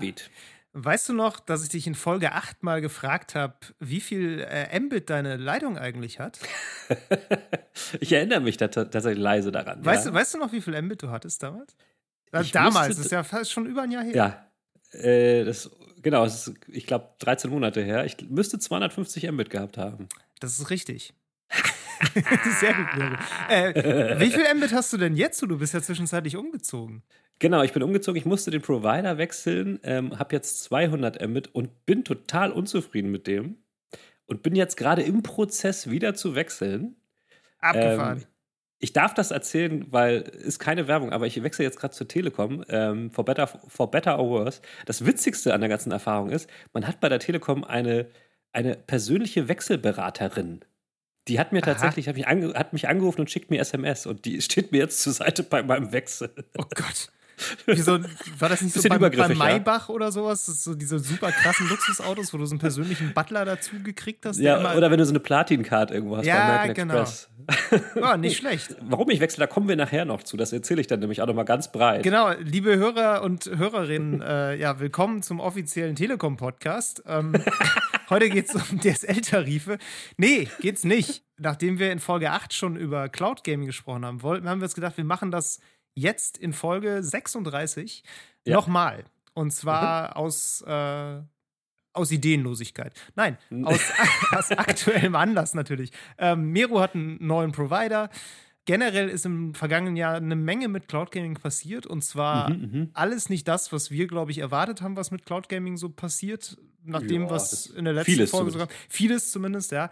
David. Weißt du noch, dass ich dich in Folge 8 mal gefragt habe, wie viel äh, Mbit deine Leitung eigentlich hat? ich erinnere mich da tatsächlich leise daran. Weißt, ja. du, weißt du noch, wie viel Mbit du hattest damals? Ich damals, müsste, ist ja fast schon über ein Jahr her. Ja, äh, das, genau, das ist, ich glaube, 13 Monate her. Ich müsste 250 Mbit gehabt haben. Das ist richtig. Sehr gut, äh, Wie viel Mbit hast du denn jetzt? Du bist ja zwischenzeitlich umgezogen. Genau, ich bin umgezogen. Ich musste den Provider wechseln, ähm, habe jetzt 200 Mbit und bin total unzufrieden mit dem. Und bin jetzt gerade im Prozess wieder zu wechseln. Abgefahren. Ähm, ich darf das erzählen, weil ist keine Werbung, aber ich wechsle jetzt gerade zur Telekom, ähm, for, better, for better or worse. Das Witzigste an der ganzen Erfahrung ist, man hat bei der Telekom eine, eine persönliche Wechselberaterin. Die hat mir tatsächlich, hat mich, hat mich angerufen und schickt mir SMS und die steht mir jetzt zur Seite bei meinem Wechsel. Oh Gott. Wieso, war das nicht so beim, beim Maybach ja. oder sowas? So diese super krassen Luxusautos, wo du so einen persönlichen Butler dazu gekriegt hast? Ja, oder wenn du so eine Platin-Card irgendwo hast ja, bei American genau. Express. Ja, nicht schlecht. Warum ich wechsle, da kommen wir nachher noch zu. Das erzähle ich dann nämlich auch nochmal ganz breit. Genau, liebe Hörer und Hörerinnen, äh, ja, willkommen zum offiziellen Telekom-Podcast. Ähm, heute geht es um DSL-Tarife. Nee, geht's nicht. Nachdem wir in Folge 8 schon über Cloud Gaming gesprochen haben, wollten, haben wir uns gedacht, wir machen das jetzt in Folge 36 ja. nochmal. Und zwar mhm. aus, äh, aus Ideenlosigkeit. Nein, aus, aus aktuellem Anlass natürlich. Ähm, Mero hat einen neuen Provider. Generell ist im vergangenen Jahr eine Menge mit Cloud Gaming passiert und zwar mhm, mhm. alles nicht das, was wir, glaube ich, erwartet haben, was mit Cloud Gaming so passiert, nach dem, ja, was in der letzten Folge sogar. Vieles zumindest, ja.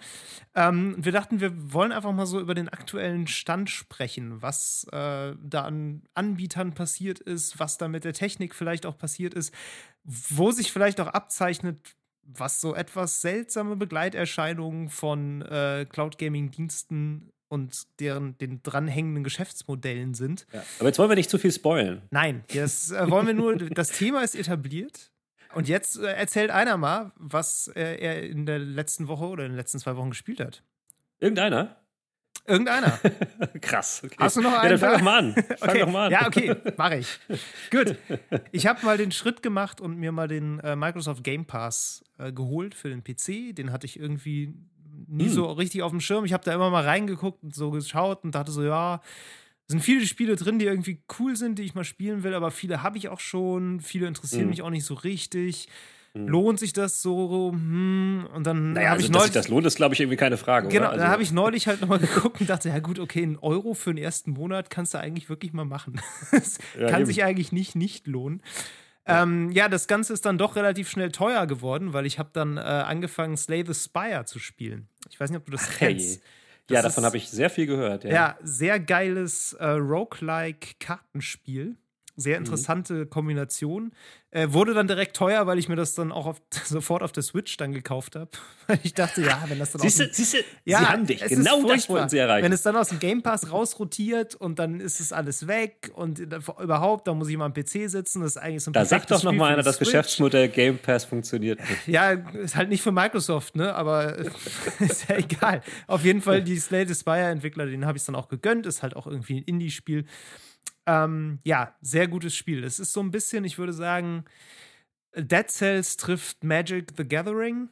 Ähm, wir dachten, wir wollen einfach mal so über den aktuellen Stand sprechen, was äh, da an Anbietern passiert ist, was da mit der Technik vielleicht auch passiert ist, wo sich vielleicht auch abzeichnet, was so etwas seltsame Begleiterscheinungen von äh, Cloud Gaming Diensten und deren den dranhängenden Geschäftsmodellen sind. Ja. Aber jetzt wollen wir nicht zu viel spoilen. Nein, das äh, wollen wir nur. Das Thema ist etabliert. Und jetzt äh, erzählt einer mal, was äh, er in der letzten Woche oder in den letzten zwei Wochen gespielt hat. Irgendeiner? Irgendeiner. Krass. Okay. Hast du noch einen? Ja, dann fang doch mal an. Fang okay. doch mal an. Ja, okay, mache ich. Gut. Ich habe mal den Schritt gemacht und mir mal den äh, Microsoft Game Pass äh, geholt für den PC. Den hatte ich irgendwie nie hm. so richtig auf dem Schirm. Ich habe da immer mal reingeguckt und so geschaut und dachte so, ja, sind viele Spiele drin, die irgendwie cool sind, die ich mal spielen will, aber viele habe ich auch schon. Viele interessieren hm. mich auch nicht so richtig. Hm. Lohnt sich das so? Hm, und dann naja, habe also, ich neulich. Das lohnt, ist, glaube ich, irgendwie keine Frage. Genau, also. da habe ich neulich halt nochmal geguckt und dachte, ja gut, okay, ein Euro für den ersten Monat kannst du eigentlich wirklich mal machen. das ja, kann eben. sich eigentlich nicht nicht lohnen. Ja. Ähm, ja, das Ganze ist dann doch relativ schnell teuer geworden, weil ich habe dann äh, angefangen, Slay the Spire zu spielen. Ich weiß nicht, ob du das Ach, kennst. Hey. Ja, davon habe ich sehr viel gehört. Ja, ja sehr geiles äh, Roguelike-Kartenspiel. Sehr mhm. interessante mhm. Kombination. Äh, wurde dann direkt teuer, weil ich mir das dann auch auf, sofort auf der Switch dann gekauft habe. Weil ich dachte, ja, wenn das dann siehste, aus dem, siehste, ja, sie haben dich. Genau das wollten sie erreichen. Wenn es dann aus dem Game Pass rausrotiert und dann ist es alles weg und überhaupt, dann muss ich mal am PC sitzen. Das ist eigentlich so ein Da sagt doch noch mal einer, das Geschäftsmodell Game Pass funktioniert nicht. Ja, ist halt nicht für Microsoft, ne? Aber ist ja egal. Auf jeden Fall, die Slate Spire-Entwickler, den habe ich dann auch gegönnt. Ist halt auch irgendwie ein Indie-Spiel. Ähm, ja, sehr gutes Spiel. Es ist so ein bisschen, ich würde sagen, Dead Cells trifft Magic the Gathering.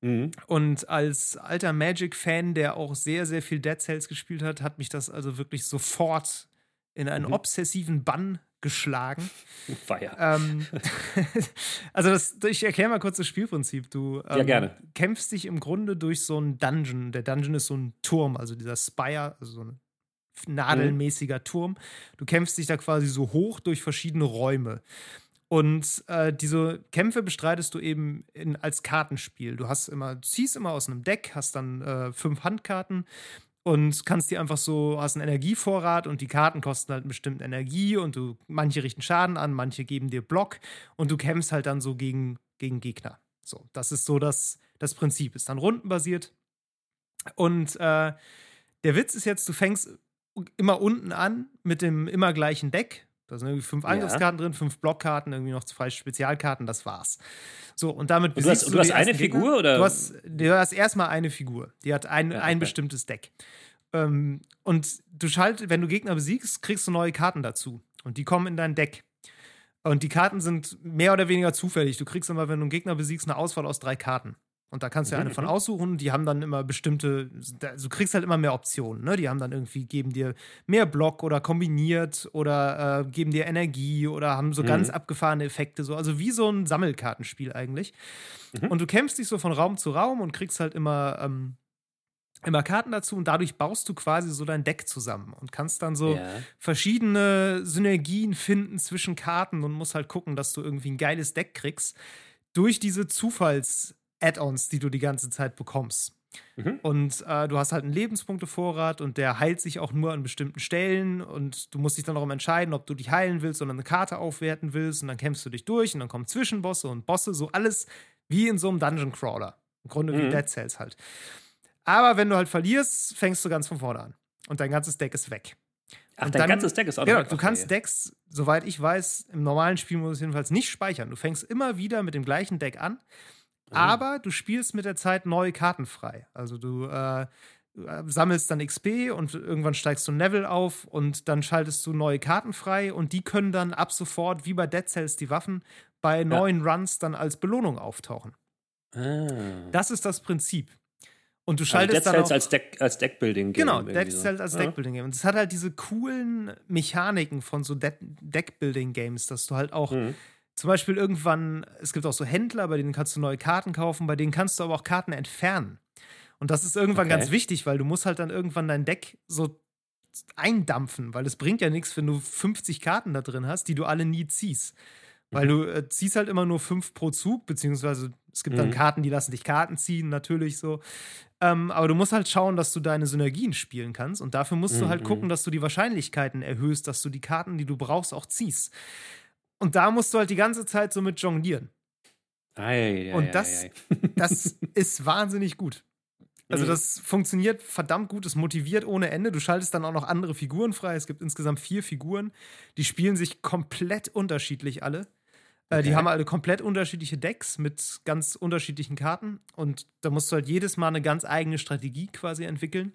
Mhm. Und als alter Magic-Fan, der auch sehr, sehr viel Dead Cells gespielt hat, hat mich das also wirklich sofort in einen mhm. obsessiven Bann geschlagen. Feier. Ähm, also das, ich erkläre mal kurz das Spielprinzip. Du ähm, ja, gerne. kämpfst dich im Grunde durch so einen Dungeon. Der Dungeon ist so ein Turm, also dieser Spire, also so eine nadelmäßiger Turm. Du kämpfst dich da quasi so hoch durch verschiedene Räume. Und äh, diese Kämpfe bestreitest du eben in, als Kartenspiel. Du hast immer, du ziehst immer aus einem Deck, hast dann äh, fünf Handkarten und kannst dir einfach so, hast einen Energievorrat und die Karten kosten halt bestimmt Energie und du, manche richten Schaden an, manche geben dir Block und du kämpfst halt dann so gegen, gegen Gegner. So, das ist so das, das Prinzip. Ist dann rundenbasiert. Und äh, der Witz ist jetzt, du fängst immer unten an mit dem immer gleichen Deck. Da sind irgendwie fünf Angriffskarten ja. drin, fünf Blockkarten, irgendwie noch zwei Spezialkarten, das war's. So, und damit und du hast, du, du hast eine Figur Gegner. oder? Du hast, du hast erstmal eine Figur. Die hat ein, ja, okay. ein bestimmtes Deck. Ähm, und du schaltest, wenn du Gegner besiegst, kriegst du neue Karten dazu. Und die kommen in dein Deck. Und die Karten sind mehr oder weniger zufällig. Du kriegst immer, wenn du einen Gegner besiegst, eine Auswahl aus drei Karten. Und da kannst du ja eine von Mhm. aussuchen. Die haben dann immer bestimmte, also du kriegst halt immer mehr Optionen. Ne? Die haben dann irgendwie, geben dir mehr Block oder kombiniert oder äh, geben dir Energie oder haben so ganz Mhm. abgefahrene Effekte. So. Also wie so ein Sammelkartenspiel eigentlich. Mhm. Und du kämpfst dich so von Raum zu Raum und kriegst halt immer, ähm, immer Karten dazu und dadurch baust du quasi so dein Deck zusammen und kannst dann so Ja. verschiedene Synergien finden zwischen Karten und musst halt gucken, dass du irgendwie ein geiles Deck kriegst durch diese Zufalls-Add-ons, die du die ganze Zeit bekommst. Mhm. Und äh, du hast halt einen Lebenspunktevorrat und der heilt sich auch nur an bestimmten Stellen und du musst dich dann darum entscheiden, ob du dich heilen willst oder eine Karte aufwerten willst und dann kämpfst du dich durch und dann kommen Zwischenbosse und Bosse, so alles wie in so einem Dungeon Crawler. Im Grunde wie Mhm. Dead Cells halt. Aber wenn du halt verlierst, fängst du ganz von vorne an und dein ganzes Deck ist weg. Ach, Und dein dann- ganzes Deck ist auch Genau, du kannst ey. Decks, soweit ich weiß, im normalen Spielmodus jedenfalls nicht speichern. Du fängst immer wieder mit dem gleichen Deck an, Ah. aber du spielst mit der Zeit neue Karten frei. Also du äh, äh, sammelst dann XP und irgendwann steigst du ein Level auf und dann schaltest du neue Karten frei und die können dann ab sofort, wie bei Dead Cells, die Waffen bei neuen Runs dann als Belohnung auftauchen. Ah. Das ist das Prinzip. Und du Also schaltest Dead dann Cells auch als, Deck, als Deckbuilding. Genau, irgendwie Deck so. Cells als Ja. Deckbuilding Game. Und es hat halt diese coolen Mechaniken von so De Deckbuilding Games, dass du halt auch Mhm. Zum Beispiel irgendwann, es gibt auch so Händler, bei denen kannst du neue Karten kaufen, bei denen kannst du aber auch Karten entfernen. Und das ist irgendwann Okay. ganz wichtig, weil du musst halt dann irgendwann dein Deck so eindampfen, weil es bringt ja nichts, wenn du 50 Karten da drin hast, die du alle nie ziehst. Weil Mhm. du äh, ziehst halt immer nur fünf pro Zug, beziehungsweise es gibt dann Mhm. Karten, die lassen dich Karten ziehen, natürlich so. Ähm, aber du musst halt schauen, dass du deine Synergien spielen kannst. Und dafür musst du halt Mhm. gucken, dass du die Wahrscheinlichkeiten erhöhst, dass du die Karten, die du brauchst, auch ziehst. Und da musst du halt die ganze Zeit so mit jonglieren. Ei, ei, Und das- ei. Das ist wahnsinnig gut. Also Mhm. das funktioniert verdammt gut, es motiviert ohne Ende. Du schaltest dann auch noch andere Figuren frei. Es gibt insgesamt vier Figuren. Die spielen sich komplett unterschiedlich alle. Äh, Die Okay. haben alle komplett unterschiedliche Decks mit ganz unterschiedlichen Karten. Und da musst du halt jedes Mal eine ganz eigene Strategie quasi entwickeln.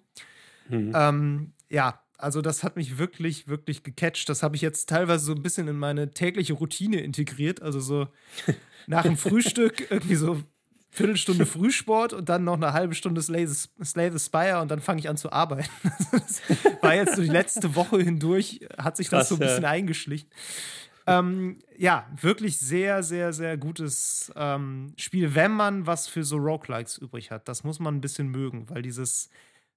Mhm. Ähm, ja, also das hat mich wirklich, wirklich gecatcht. Das habe ich jetzt teilweise so ein bisschen in meine tägliche Routine integriert. Also so nach dem Frühstück irgendwie so Viertelstunde Frühsport und dann noch eine halbe Stunde Slay the, Slay the Spire und dann fange ich an zu arbeiten. Das war jetzt so die letzte Woche hindurch, hat sich das Krass, so ein ja. bisschen eingeschlichen. Ähm, ja, wirklich sehr, sehr, sehr gutes ähm, Spiel, wenn man was für so Roguelikes übrig hat. Das muss man ein bisschen mögen, weil dieses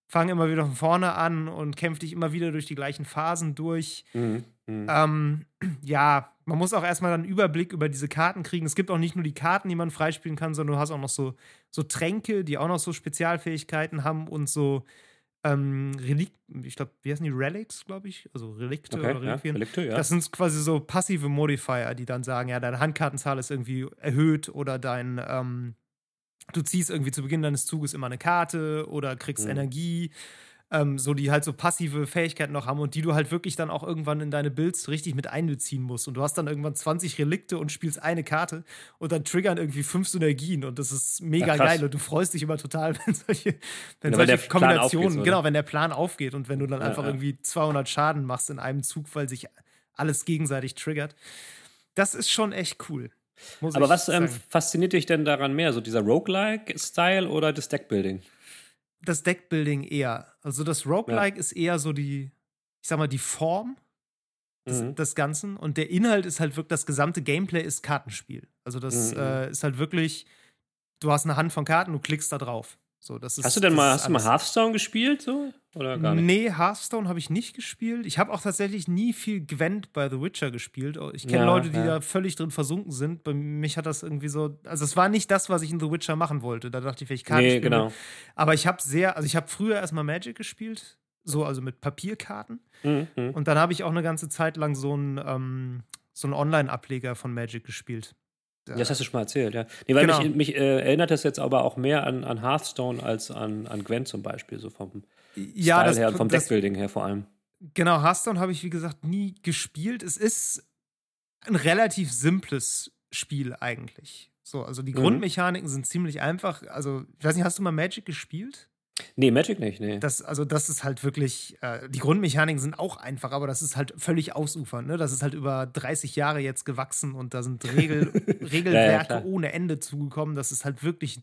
Fang immer wieder von vorne an und kämpf dich immer wieder durch die gleichen Phasen durch. Mhm. Mhm. Ähm, ja, man muss auch erstmal dann einen Überblick über diese Karten kriegen. Es gibt auch nicht nur die Karten, die man freispielen kann, sondern du hast auch noch so, so Tränke, die auch noch so Spezialfähigkeiten haben und so ähm, Relik, ich glaube, wie heißen die? Relics, glaube ich? Also Relikte Okay, oder ja, Reliquien. Relikte, ja. Das sind quasi so passive Modifier, die dann sagen, ja, deine Handkartenzahl ist irgendwie erhöht oder dein, ähm, du ziehst irgendwie zu Beginn deines Zuges immer eine Karte oder kriegst Mhm. Energie, ähm, so die halt so passive Fähigkeiten noch haben und die du halt wirklich dann auch irgendwann in deine Builds richtig mit einbeziehen musst. Und du hast dann irgendwann 20 Relikte und spielst eine Karte und dann triggern irgendwie fünf Synergien und das ist mega Ja, geil und du freust dich immer total, wenn solche, wenn Ja, wenn solche Plan Kombinationen, so, genau, wenn der Plan aufgeht und wenn du dann Ja, einfach irgendwie 200 Schaden machst in einem Zug, weil sich alles gegenseitig triggert. Das ist schon echt cool. Muss Aber was ähm, fasziniert dich denn daran mehr? So dieser Roguelike-Style oder das Deckbuilding? das Deckbuilding eher. Also das Roguelike ist eher so die, ich sag mal, die Form des, Mhm. des Ganzen und der Inhalt ist halt wirklich, das gesamte Gameplay ist Kartenspiel. Also das Mhm. äh, ist halt wirklich, du hast eine Hand von Karten, du klickst da drauf. So, das ist, Hast du denn mal, hast du mal. Hearthstone gespielt? So? Oder gar nicht? Nee, Hearthstone habe ich nicht gespielt. Ich habe auch tatsächlich nie viel Gwent bei The Witcher gespielt. Ich kenne Ja, Leute, die ja. da völlig drin versunken sind. Bei mich hat das irgendwie so, also es war nicht das, was ich in The Witcher machen wollte. Da dachte ich, vielleicht Karten Nee, spielen genau. Aber ich habe sehr, also ich habe früher erstmal Magic gespielt, so also mit Papierkarten. Mhm. mhm. Und dann habe ich auch eine ganze Zeit lang so einen, ähm, so einen Online-Ableger von Magic gespielt. Das hast du schon mal erzählt, ja. Nee, weil Genau. mich, mich äh, erinnert das jetzt aber auch mehr an, an Hearthstone als an, an Gwent zum Beispiel, so vom ja, Style das, her und vom das, Deckbuilding her vor allem. Genau, Hearthstone habe ich, wie gesagt, nie gespielt. Es ist ein relativ simples Spiel eigentlich. So, also die Mhm. Grundmechaniken sind ziemlich einfach. Also, ich weiß nicht, hast du mal Magic gespielt? Nee, Magic nicht, nee. Das, also, das ist halt wirklich, äh, die Grundmechaniken sind auch einfach, aber das ist halt völlig ausufernd. Ne? Das ist halt über 30 Jahre jetzt gewachsen und da sind Regel, Regelwerke ja, ja, ohne Ende zugekommen. Das ist halt wirklich,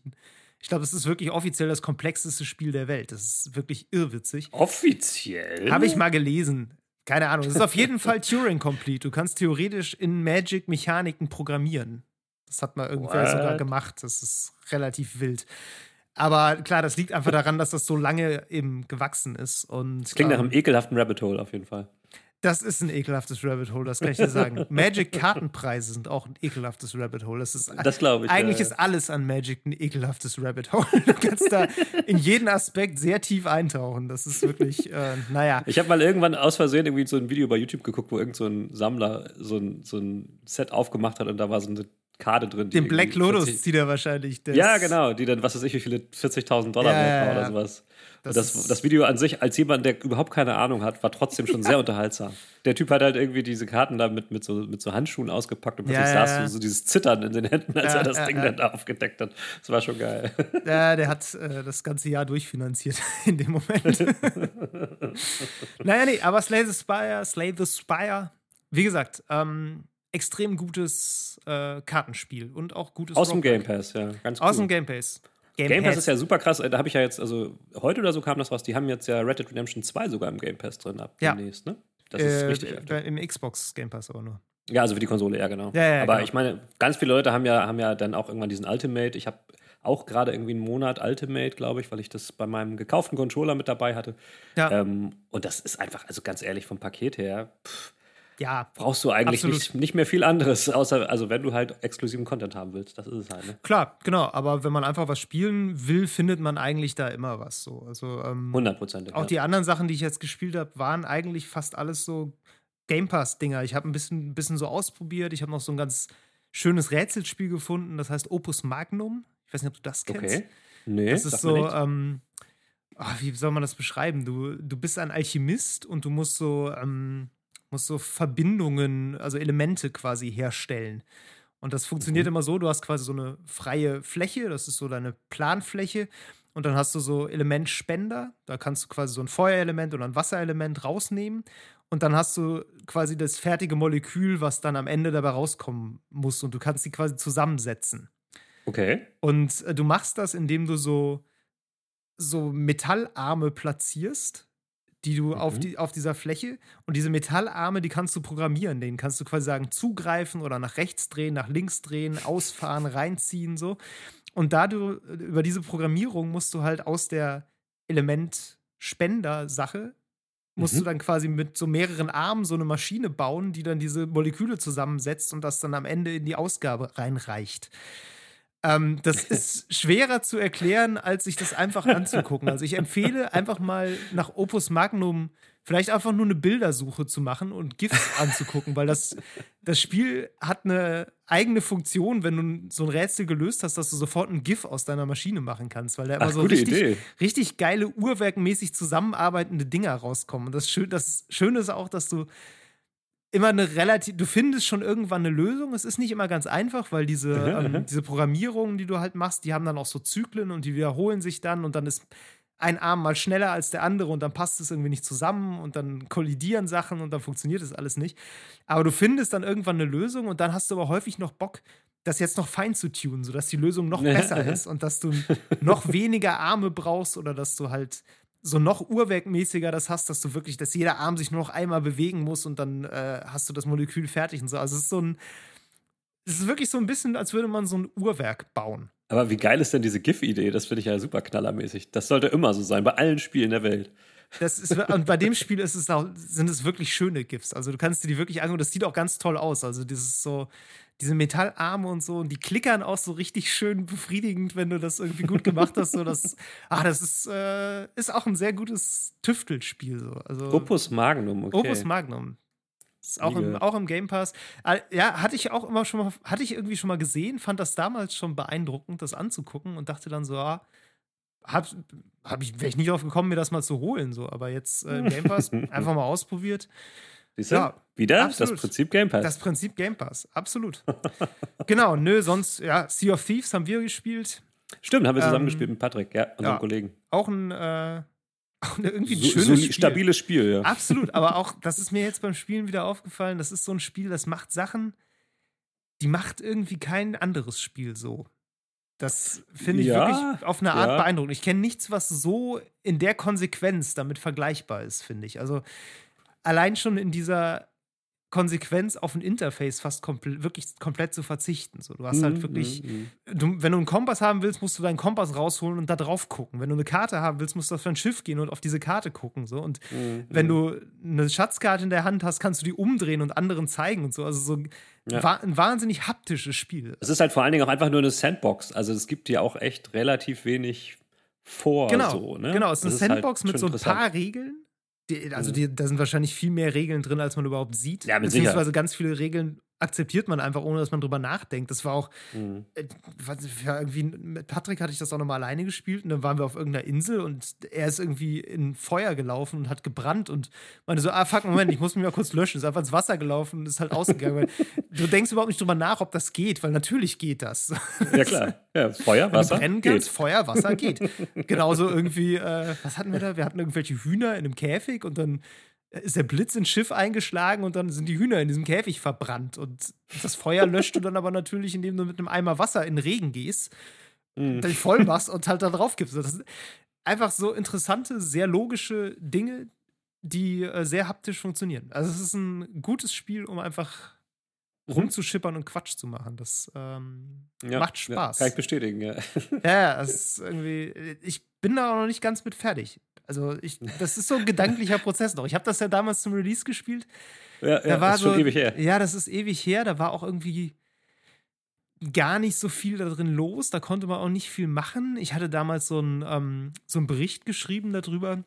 ich glaube, das ist wirklich offiziell das komplexeste Spiel der Welt. Das ist wirklich irrwitzig. Offiziell? Habe ich mal gelesen. Keine Ahnung. Es ist auf jeden Fall Turing-complete. Du kannst theoretisch in Magic Mechaniken programmieren. Das hat mal irgendwer What? sogar gemacht. Das ist relativ wild. Aber klar, das liegt einfach daran, dass das so lange eben gewachsen ist. Und, das klingt ähm, nach einem ekelhaften Rabbit Hole auf jeden Fall. Das ist ein ekelhaftes Rabbit Hole, das kann ich dir sagen. Magic-Kartenpreise sind auch ein ekelhaftes Rabbit Hole. Das, ist, das glaube ich. Eigentlich ja. ist alles an Magic ein ekelhaftes Rabbit Hole. Du kannst da in jeden Aspekt sehr tief eintauchen. Das ist wirklich, äh, naja. Ich habe mal irgendwann aus Versehen irgendwie so ein Video bei YouTube geguckt, wo irgend so ein Sammler so ein, so ein Set aufgemacht hat und da war so eine Karte drin. Den Black Lotus 40, zieht er wahrscheinlich. ja, genau, die dann, was weiß ich, wie viele 40.000 Dollar ja, wert war oder sowas. Das, das, das, Video an sich, als jemand, der überhaupt keine Ahnung hat, war trotzdem schon sehr unterhaltsam. Der Typ hat halt irgendwie diese Karten da mit, mit, so, mit so Handschuhen ausgepackt und plötzlich ja, saß ja. so, so dieses Zittern in den Händen, als er das Ding dann da aufgedeckt hat. Das war schon geil. Ja, der hat äh, das ganze Jahr durchfinanziert in dem Moment. naja, nee, aber Slay the Spire, Slay the Spire, wie gesagt, ähm, extrem gutes äh, Kartenspiel und auch gutes Aus dem Game Pass, ja. Ganz cool. Aus dem Game Pass. Game, Game Pass. Pass ist ja super krass. Da habe ich ja jetzt, also heute oder so kam das raus, die haben jetzt ja Red Dead Redemption 2 sogar im Game Pass drin ab ja. demnächst, ne? Das ist äh, richtig. Äh, Im Xbox Game Pass aber nur. Ja, also für die Konsole, ja, genau. Ja, ja, aber genau. ich meine, ganz viele Leute haben ja, haben ja dann auch irgendwann diesen Ultimate. Ich habe auch gerade irgendwie einen Monat Ultimate, glaube ich, weil ich das bei meinem gekauften Controller mit dabei hatte. Ja. Ähm, und das ist einfach, also ganz ehrlich, vom Paket her, pff, ja, brauchst du eigentlich nicht, nicht, mehr viel anderes, außer, also wenn du halt exklusiven Content haben willst, das ist es halt. Ne? Klar, genau, aber wenn man einfach was spielen will, findet man eigentlich da immer was so. Also, ähm, 100%. Auch ja. die anderen Sachen, die ich jetzt gespielt habe, waren eigentlich fast alles so Game Pass-Dinger. Ich habe ein bisschen, ein bisschen so ausprobiert, ich habe noch so ein ganz schönes Rätselspiel gefunden, das heißt Opus Magnum. Ich weiß nicht, ob du das kennst. Okay. Nee, das ist so, ähm, ach, wie soll man das beschreiben? Du, du bist ein Alchemist und du musst so, ähm, musst so Verbindungen, also Elemente quasi herstellen. Und das funktioniert mhm. immer so, du hast quasi so eine freie Fläche, das ist so deine Planfläche. Und dann hast du so Elementspender, da kannst du quasi so ein Feuerelement oder ein Wasserelement rausnehmen. Und dann hast du quasi das fertige Molekül, was dann am Ende dabei rauskommen muss. Und du kannst sie quasi zusammensetzen. Okay. Und äh, du machst das, indem du so, so Metallarme platzierst die du mhm. auf, die, auf dieser Fläche und diese Metallarme, die kannst du programmieren. Den kannst du quasi sagen, zugreifen oder nach rechts drehen, nach links drehen, ausfahren, reinziehen, so. Und da du über diese Programmierung musst du halt aus der Elementspender-Sache musst mhm. du dann quasi mit so mehreren Armen so eine Maschine bauen, die dann diese Moleküle zusammensetzt und das dann am Ende in die Ausgabe reinreicht. Ähm, das ist schwerer zu erklären, als sich das einfach anzugucken. Also ich empfehle einfach mal nach Opus Magnum vielleicht einfach nur eine Bildersuche zu machen und GIFs anzugucken, weil das, das Spiel hat eine eigene Funktion, wenn du so ein Rätsel gelöst hast, dass du sofort ein GIF aus deiner Maschine machen kannst, weil da immer Ach, so richtig, richtig geile, uhrwerkmäßig zusammenarbeitende Dinger rauskommen. Und das, das Schöne ist auch, dass du immer eine relativ, du findest schon irgendwann eine Lösung. Es ist nicht immer ganz einfach, weil diese, ähm, diese Programmierungen, die du halt machst, die haben dann auch so Zyklen und die wiederholen sich dann und dann ist ein Arm mal schneller als der andere und dann passt es irgendwie nicht zusammen und dann kollidieren Sachen und dann funktioniert das alles nicht. Aber du findest dann irgendwann eine Lösung und dann hast du aber häufig noch Bock, das jetzt noch fein zu tunen, sodass die Lösung noch besser ist und dass du noch weniger Arme brauchst oder dass du halt so noch urwerkmäßiger das hast, dass du wirklich, dass jeder Arm sich nur noch einmal bewegen muss und dann äh, hast du das Molekül fertig und so. Also es ist so ein, es ist wirklich so ein bisschen, als würde man so ein Uhrwerk bauen. Aber wie geil ist denn diese GIF-Idee? Das finde ich ja super knallermäßig. Das sollte immer so sein, bei allen Spielen der Welt. Das ist, und bei dem Spiel ist es auch, sind es wirklich schöne GIFs. Also du kannst dir die wirklich angucken, das sieht auch ganz toll aus. Also dieses so, diese Metallarme und so und die klickern auch so richtig schön befriedigend, wenn du das irgendwie gut gemacht hast. So, das, ah, das ist, äh, ist auch ein sehr gutes Tüftelspiel. So. Also, Opus Magnum, okay. Opus Magnum. Ist auch im, auch im Game Pass. Ah, ja, hatte ich auch immer schon mal, hatte ich irgendwie schon mal gesehen, fand das damals schon beeindruckend, das anzugucken und dachte dann so, ah, hab, hab ich, wäre ich nicht drauf gekommen, mir das mal zu holen, so. Aber jetzt äh, Game Pass einfach mal ausprobiert. Siehst du? Ja, Wieder absolut. das Prinzip Game Pass. Das Prinzip Game Pass, absolut. genau, nö, sonst, ja, Sea of Thieves haben wir gespielt. Stimmt, haben wir zusammengespielt ähm, mit Patrick, ja, unserem ja, Kollegen. Auch ein, äh, auch irgendwie ein so, schönes so Spiel. stabiles Spiel, ja. Absolut, aber auch, das ist mir jetzt beim Spielen wieder aufgefallen, das ist so ein Spiel, das macht Sachen, die macht irgendwie kein anderes Spiel so. Das finde ich ja, wirklich auf eine Art ja. beeindruckend. Ich kenne nichts, was so in der Konsequenz damit vergleichbar ist, finde ich. Also allein schon in dieser Konsequenz auf ein Interface fast komple wirklich komplett zu verzichten. So, du hast halt mhm, wirklich, mm, du, wenn du einen Kompass haben willst, musst du deinen Kompass rausholen und da drauf gucken. Wenn du eine Karte haben willst, musst du auf dein Schiff gehen und auf diese Karte gucken. So. Und mm, wenn du eine Schatzkarte in der Hand hast, kannst du die umdrehen und anderen zeigen und so. Also so ja. ein wahnsinnig haptisches Spiel. Es ist halt vor allen Dingen auch einfach nur eine Sandbox. Also es gibt dir auch echt relativ wenig vor. Genau, so, ne? genau. Es ist eine halt Sandbox halt mit so ein paar Regeln die, also mhm. die, da sind wahrscheinlich viel mehr Regeln drin, als man überhaupt sieht. Ja, mit Beziehungsweise Sicherheit. ganz viele Regeln akzeptiert man einfach, ohne dass man drüber nachdenkt. Das war auch, mhm. äh, irgendwie, mit Patrick hatte ich das auch nochmal alleine gespielt und dann waren wir auf irgendeiner Insel und er ist irgendwie in Feuer gelaufen und hat gebrannt und meinte so, ah fuck, Moment, ich muss mich mal kurz löschen. Ist einfach ins Wasser gelaufen und ist halt ausgegangen. du denkst überhaupt nicht drüber nach, ob das geht, weil natürlich geht das. Ja klar, ja, Feuer, Wasser brennen geht. Kannst, Feuer, Wasser geht. Genauso irgendwie, äh, was hatten wir da? Wir hatten irgendwelche Hühner in einem Käfig und dann ist der Blitz ins Schiff eingeschlagen und dann sind die Hühner in diesem Käfig verbrannt. Und das Feuer löscht du dann aber natürlich, indem du mit einem Eimer Wasser in den Regen gehst, mhm. dann voll machst und halt da drauf gibst. Das sind einfach so interessante, sehr logische Dinge, die äh, sehr haptisch funktionieren. Also es ist ein gutes Spiel, um einfach mhm. rumzuschippern und Quatsch zu machen. Das ähm, ja, macht Spaß. Ja, kann ich bestätigen, ja. Ja, es ist irgendwie, ich bin da auch noch nicht ganz mit fertig. Also ich, das ist so ein gedanklicher Prozess noch. Ich habe das ja damals zum Release gespielt. Ja, da ja, das ist so, schon ewig her. Ja, das ist ewig her. Da war auch irgendwie gar nicht so viel da drin los. Da konnte man auch nicht viel machen. Ich hatte damals so einen, ähm, so einen Bericht geschrieben darüber,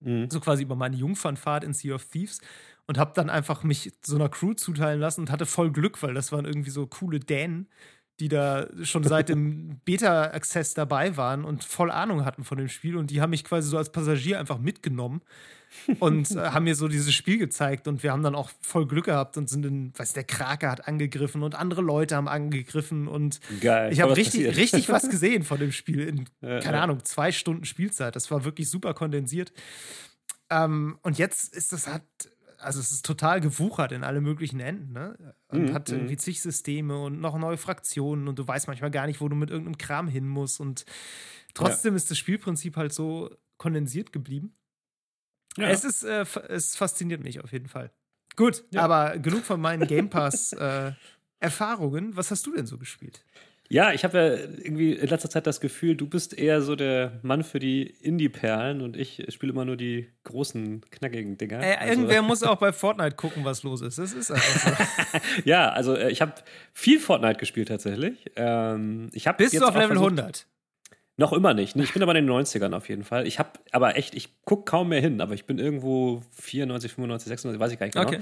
mhm. so quasi über meine Jungfernfahrt in Sea of Thieves und habe dann einfach mich so einer Crew zuteilen lassen und hatte voll Glück, weil das waren irgendwie so coole Dänen, die da schon seit dem Beta-Access dabei waren und voll Ahnung hatten von dem Spiel. Und die haben mich quasi so als Passagier einfach mitgenommen und äh, haben mir so dieses Spiel gezeigt. Und wir haben dann auch voll Glück gehabt und sind in, weiß der Krake hat angegriffen und andere Leute haben angegriffen. Und Geil, ich habe richtig, richtig was gesehen von dem Spiel in, ja, keine ja. Ahnung, zwei Stunden Spielzeit. Das war wirklich super kondensiert. Ähm, und jetzt ist das halt also es ist total gewuchert in alle möglichen Enden, ne? Und mhm, hat irgendwie mhm. zig Systeme und noch neue Fraktionen und du weißt manchmal gar nicht, wo du mit irgendeinem Kram hin musst. Und trotzdem ja. ist das Spielprinzip halt so kondensiert geblieben. Ja. Es ist, äh, es fasziniert mich auf jeden Fall. Gut, ja. aber genug von meinen Game Pass äh, Erfahrungen. Was hast du denn so gespielt? Ja, ich habe ja irgendwie in letzter Zeit das Gefühl, du bist eher so der Mann für die Indie-Perlen und ich spiele immer nur die großen, knackigen Dinger. Äh, also, irgendwer muss auch bei Fortnite gucken, was los ist. Das ist einfach so. ja, also äh, ich habe viel Fortnite gespielt tatsächlich. Ähm, ich Bist du auf Level versucht, 100? Noch immer nicht. Ich bin aber in den 90ern auf jeden Fall. Ich habe aber echt, ich gucke kaum mehr hin, aber ich bin irgendwo 94, 95, 96, weiß ich gar nicht genau. Okay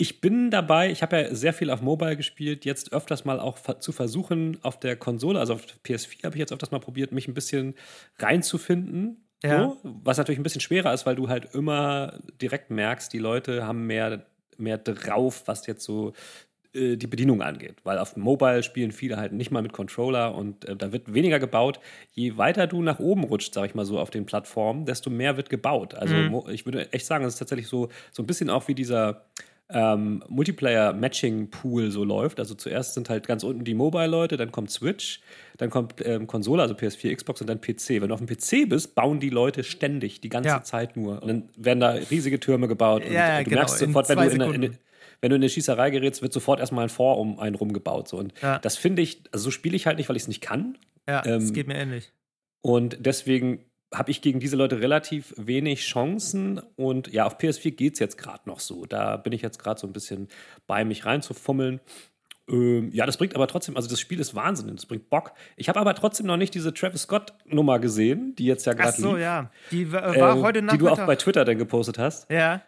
ich bin dabei, ich habe ja sehr viel auf Mobile gespielt, jetzt öfters mal auch zu versuchen, auf der Konsole, also auf PS4 habe ich jetzt öfters mal probiert, mich ein bisschen reinzufinden. Ja. So, was natürlich ein bisschen schwerer ist, weil du halt immer direkt merkst, die Leute haben mehr, mehr drauf, was jetzt so äh, die Bedienung angeht. Weil auf Mobile spielen viele halt nicht mal mit Controller und äh, da wird weniger gebaut. Je weiter du nach oben rutscht, sag ich mal so, auf den Plattformen, desto mehr wird gebaut. Also mhm. ich würde echt sagen, es ist tatsächlich so, so ein bisschen auch wie dieser ähm, Multiplayer-Matching-Pool so läuft. Also zuerst sind halt ganz unten die Mobile-Leute, dann kommt Switch, dann kommt ähm, Konsole, also PS4, Xbox und dann PC. Wenn du auf dem PC bist, bauen die Leute ständig, die ganze ja. Zeit nur. Und dann werden da riesige Türme gebaut. Und ja, ja, du genau. merkst sofort, wenn du in, in, in, wenn du in eine Schießerei gerätst, wird sofort erstmal ein Fort um einen rumgebaut. So. Und ja. das finde ich, also so spiele ich halt nicht, weil ich es nicht kann. Ja, ähm, das geht mir ähnlich. Und deswegen habe ich gegen diese Leute relativ wenig Chancen. Und ja, auf PS4 geht es jetzt gerade noch so. Da bin ich jetzt gerade so ein bisschen bei, mich reinzufummeln. Ähm, ja, das bringt aber trotzdem, also das Spiel ist Wahnsinn, das bringt Bock. Ich habe aber trotzdem noch nicht diese Travis Scott-Nummer gesehen, die jetzt ja gerade. Ach so, lief, ja. Die war äh, heute Nachmittag. Die du auch bei Twitter dann gepostet hast. Ja.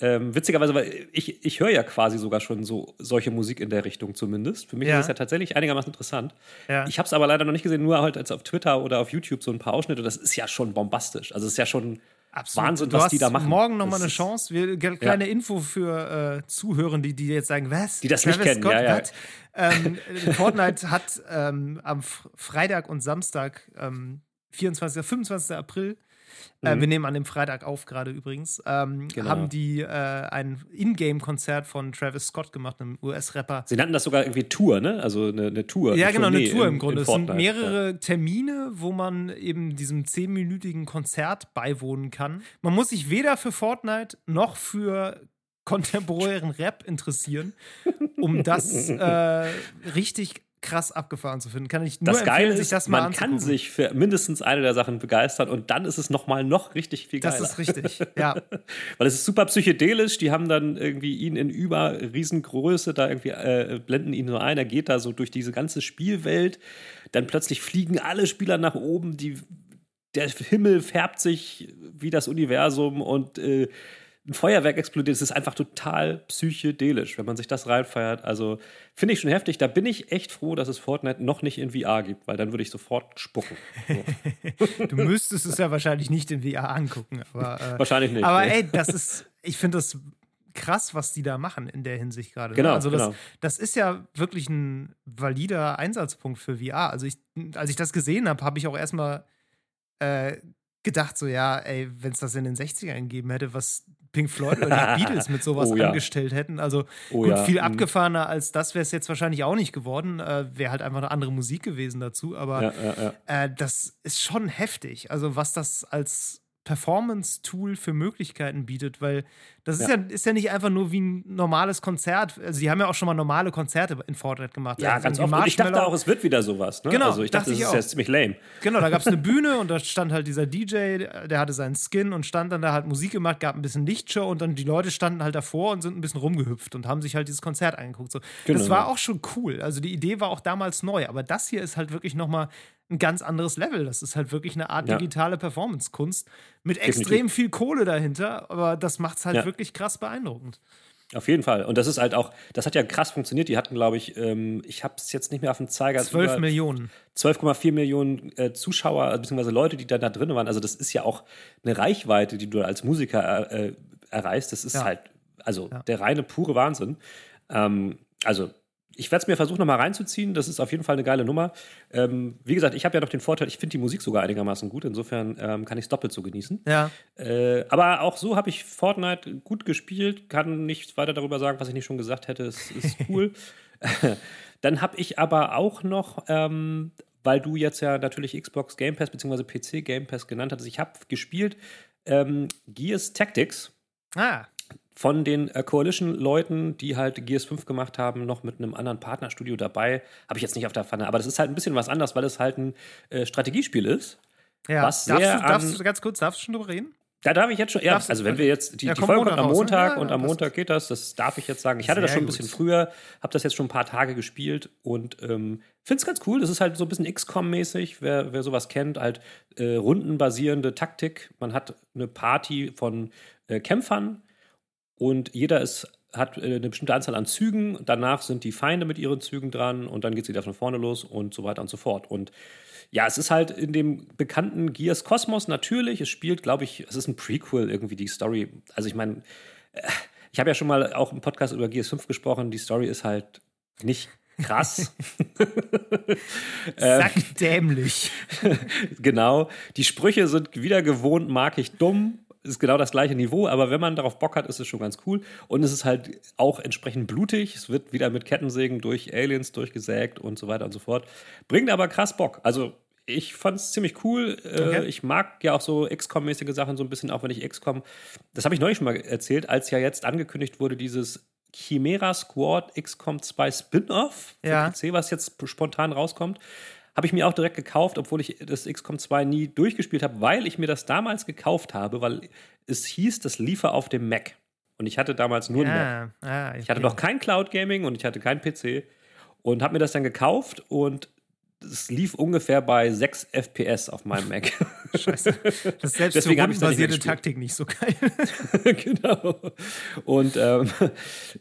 Ähm, witzigerweise, weil ich, ich höre ja quasi sogar schon so solche Musik in der Richtung zumindest. Für mich ja. ist es ja tatsächlich einigermaßen interessant. Ja. Ich habe es aber leider noch nicht gesehen, nur halt als auf Twitter oder auf YouTube so ein paar Ausschnitte. Das ist ja schon bombastisch. Also es ist ja schon Absolut. Wahnsinn, du was die da machen. Morgen nochmal eine Chance. Wir, kleine Info für äh, Zuhörer, die, die jetzt sagen, was? Die das nicht Travis kennen, Scott, ja, ja. Ähm, Fortnite hat ähm, am Freitag und Samstag, ähm, 24. 25. April, äh, Mhm. wir nehmen an dem Freitag auf gerade übrigens, ähm, Genau. haben die äh, ein Ingame-Konzert von Travis Scott gemacht, einem US-Rapper. Sie nannten das sogar irgendwie Tour, ne? Also eine, eine Tour. Ja, eine genau, eine Tournee Tour in- im Grunde. Es sind mehrere Termine, wo man eben diesem zehnminütigen Konzert beiwohnen kann. Man muss sich weder für Fortnite noch für kontemporären Rap interessieren, um das äh, richtig krass abgefahren zu finden. Kann ich nur Das Geile ist, das man kann anzugucken. sich für mindestens eine der Sachen begeistern und dann ist es nochmal noch richtig viel geiler. Das ist richtig, ja. Weil es ist super psychedelisch, die haben dann irgendwie ihn in über Riesengröße, da irgendwie äh, blenden ihn nur ein, er geht da so durch diese ganze Spielwelt, dann plötzlich fliegen alle Spieler nach oben, die, der Himmel färbt sich wie das Universum und äh, ein Feuerwerk explodiert. Es ist einfach total psychedelisch, wenn man sich das reinfeiert. Also finde ich schon heftig. Da bin ich echt froh, dass es Fortnite noch nicht in VR gibt, weil dann würde ich sofort spucken. So. Du müsstest es ja wahrscheinlich nicht in VR angucken, aber äh, Wahrscheinlich nicht. Aber nee. ey, das ist, ich finde das krass, was die da machen in der Hinsicht gerade. ne? Genau, Also das, genau. das ist ja wirklich ein valider Einsatzpunkt für VR. Also ich, als ich das gesehen habe, habe ich auch erstmal äh, gedacht, so ja, ey, wenn es das in den 60ern gegeben hätte, was Pink Floyd oder die Beatles mit sowas Oh ja. angestellt hätten. Also Oh gut, ja, viel mhm. abgefahrener als das wäre es jetzt wahrscheinlich auch nicht geworden. Äh, wäre halt einfach eine andere Musik gewesen dazu. Aber äh, das ist schon heftig. Also, was das als Performance-Tool für Möglichkeiten bietet, weil das ist ja. Ja. ist ja nicht einfach nur wie ein normales Konzert. Also, die haben ja auch schon mal normale Konzerte in Fortnite gemacht. Ja, Also ganz oft. Und ich dachte auch, es wird wieder sowas. Ne? Genau, Also ich dachte, dachte ich das ist ja ziemlich lame. Genau, da gab es eine Bühne und da stand halt dieser DJ, der hatte seinen Skin und stand dann da, hat Musik gemacht, gab ein bisschen Lichtshow und dann die Leute standen halt davor und sind ein bisschen rumgehüpft und haben sich halt dieses Konzert angeguckt. So. Genau. Das war auch schon cool. Also die Idee war auch damals neu, aber das hier ist halt wirklich nochmal ein ganz anderes Level. Das ist halt wirklich eine Art Ja. digitale Performance-Kunst mit Definitiv. extrem viel Kohle dahinter, aber das macht es halt Ja. wirklich krass beeindruckend. Auf jeden Fall. Und das ist halt auch, das hat ja krass funktioniert. Die hatten, glaube ich, ähm, ich habe es jetzt nicht mehr auf dem Zeiger. 12 über Millionen. 12,4 Millionen äh, Zuschauer, also beziehungsweise Leute, die dann da drin waren. Also das ist ja auch eine Reichweite, die du als Musiker äh, äh, erreichst. Das ist Ja. halt, also der reine, pure Wahnsinn. Ähm, also ich werde es mir versuchen, nochmal reinzuziehen. Das ist auf jeden Fall eine geile Nummer. Ähm, wie gesagt, ich habe ja noch den Vorteil, ich finde die Musik sogar einigermaßen gut. Insofern ähm, kann ich es doppelt so genießen. Ja. Äh, aber auch so habe ich Fortnite gut gespielt, kann nicht weiter darüber sagen, was ich nicht schon gesagt hätte. Es ist cool. Dann habe ich aber auch noch, ähm, weil du jetzt ja natürlich Xbox Game Pass bzw. PC Game Pass genannt hattest, ich habe gespielt ähm, Gears Tactics Ah, von den äh, Coalition-Leuten, die halt Gears 5 gemacht haben, noch mit einem anderen Partnerstudio dabei. Habe ich jetzt nicht auf der Pfanne, aber das ist halt ein bisschen was anderes, weil es halt ein äh, Strategiespiel ist. ja. Was darfst, sehr du, darfst an- du ganz kurz, darfst du schon drüber reden? Da darf ich jetzt schon, ja, Darfst also wenn wir jetzt, die, Ja, die Folge kommt am? Montag Ja, und am. Montag geht das, das darf ich jetzt sagen. Ich hatte das schon ein gut. bisschen früher, habe das jetzt schon ein paar Tage gespielt und ähm, finde es ganz cool. Das ist halt so ein bisschen XCOM-mäßig, wer, wer sowas kennt, halt äh, rundenbasierende Taktik. Man hat eine Party von äh, Kämpfern und jeder ist, hat äh, eine bestimmte Anzahl an Zügen. Danach sind die Feinde mit ihren Zügen dran und dann geht es wieder von vorne los und so weiter und so fort. Und ja, es ist halt in dem bekannten Gears Kosmos natürlich. Es spielt, glaube ich, es ist ein Prequel irgendwie, die Story. Also ich meine, äh, ich habe ja schon mal auch im Podcast über Gears 5 gesprochen. Die Story ist halt nicht krass. Ähm. Sackdämlich. genau. Die Sprüche sind wieder gewohnt, mag ich dumm. Ist genau das gleiche Niveau, aber wenn man darauf Bock hat, ist es schon ganz cool. Und es ist halt auch entsprechend blutig. Es wird wieder mit Kettensägen durch Aliens durchgesägt und so weiter und so fort. Bringt aber krass Bock. Also, ich fand es ziemlich cool. Äh, Okay. Ich mag ja auch so XCOM-mäßige Sachen so ein bisschen, auch wenn ich XCOM. Das habe ich neulich schon mal erzählt, als ja jetzt angekündigt wurde, dieses Chimera Squad XCOM 2 Spin-off für Ja. PC, was jetzt spontan rauskommt. Habe ich mir auch direkt gekauft, obwohl ich das XCOM 2 nie durchgespielt habe, weil ich mir das damals gekauft habe, weil es hieß, das liefer auf dem Mac. Und ich hatte damals nur einen Mac. Ja, ah, Ich hatte noch kein Cloud Gaming und ich hatte keinen PC und habe mir das dann gekauft und es lief ungefähr bei 6 FPS auf meinem Mac. Scheiße. Das selbst Deswegen für rundenbasierte. Taktik nicht so geil. genau. Und ähm,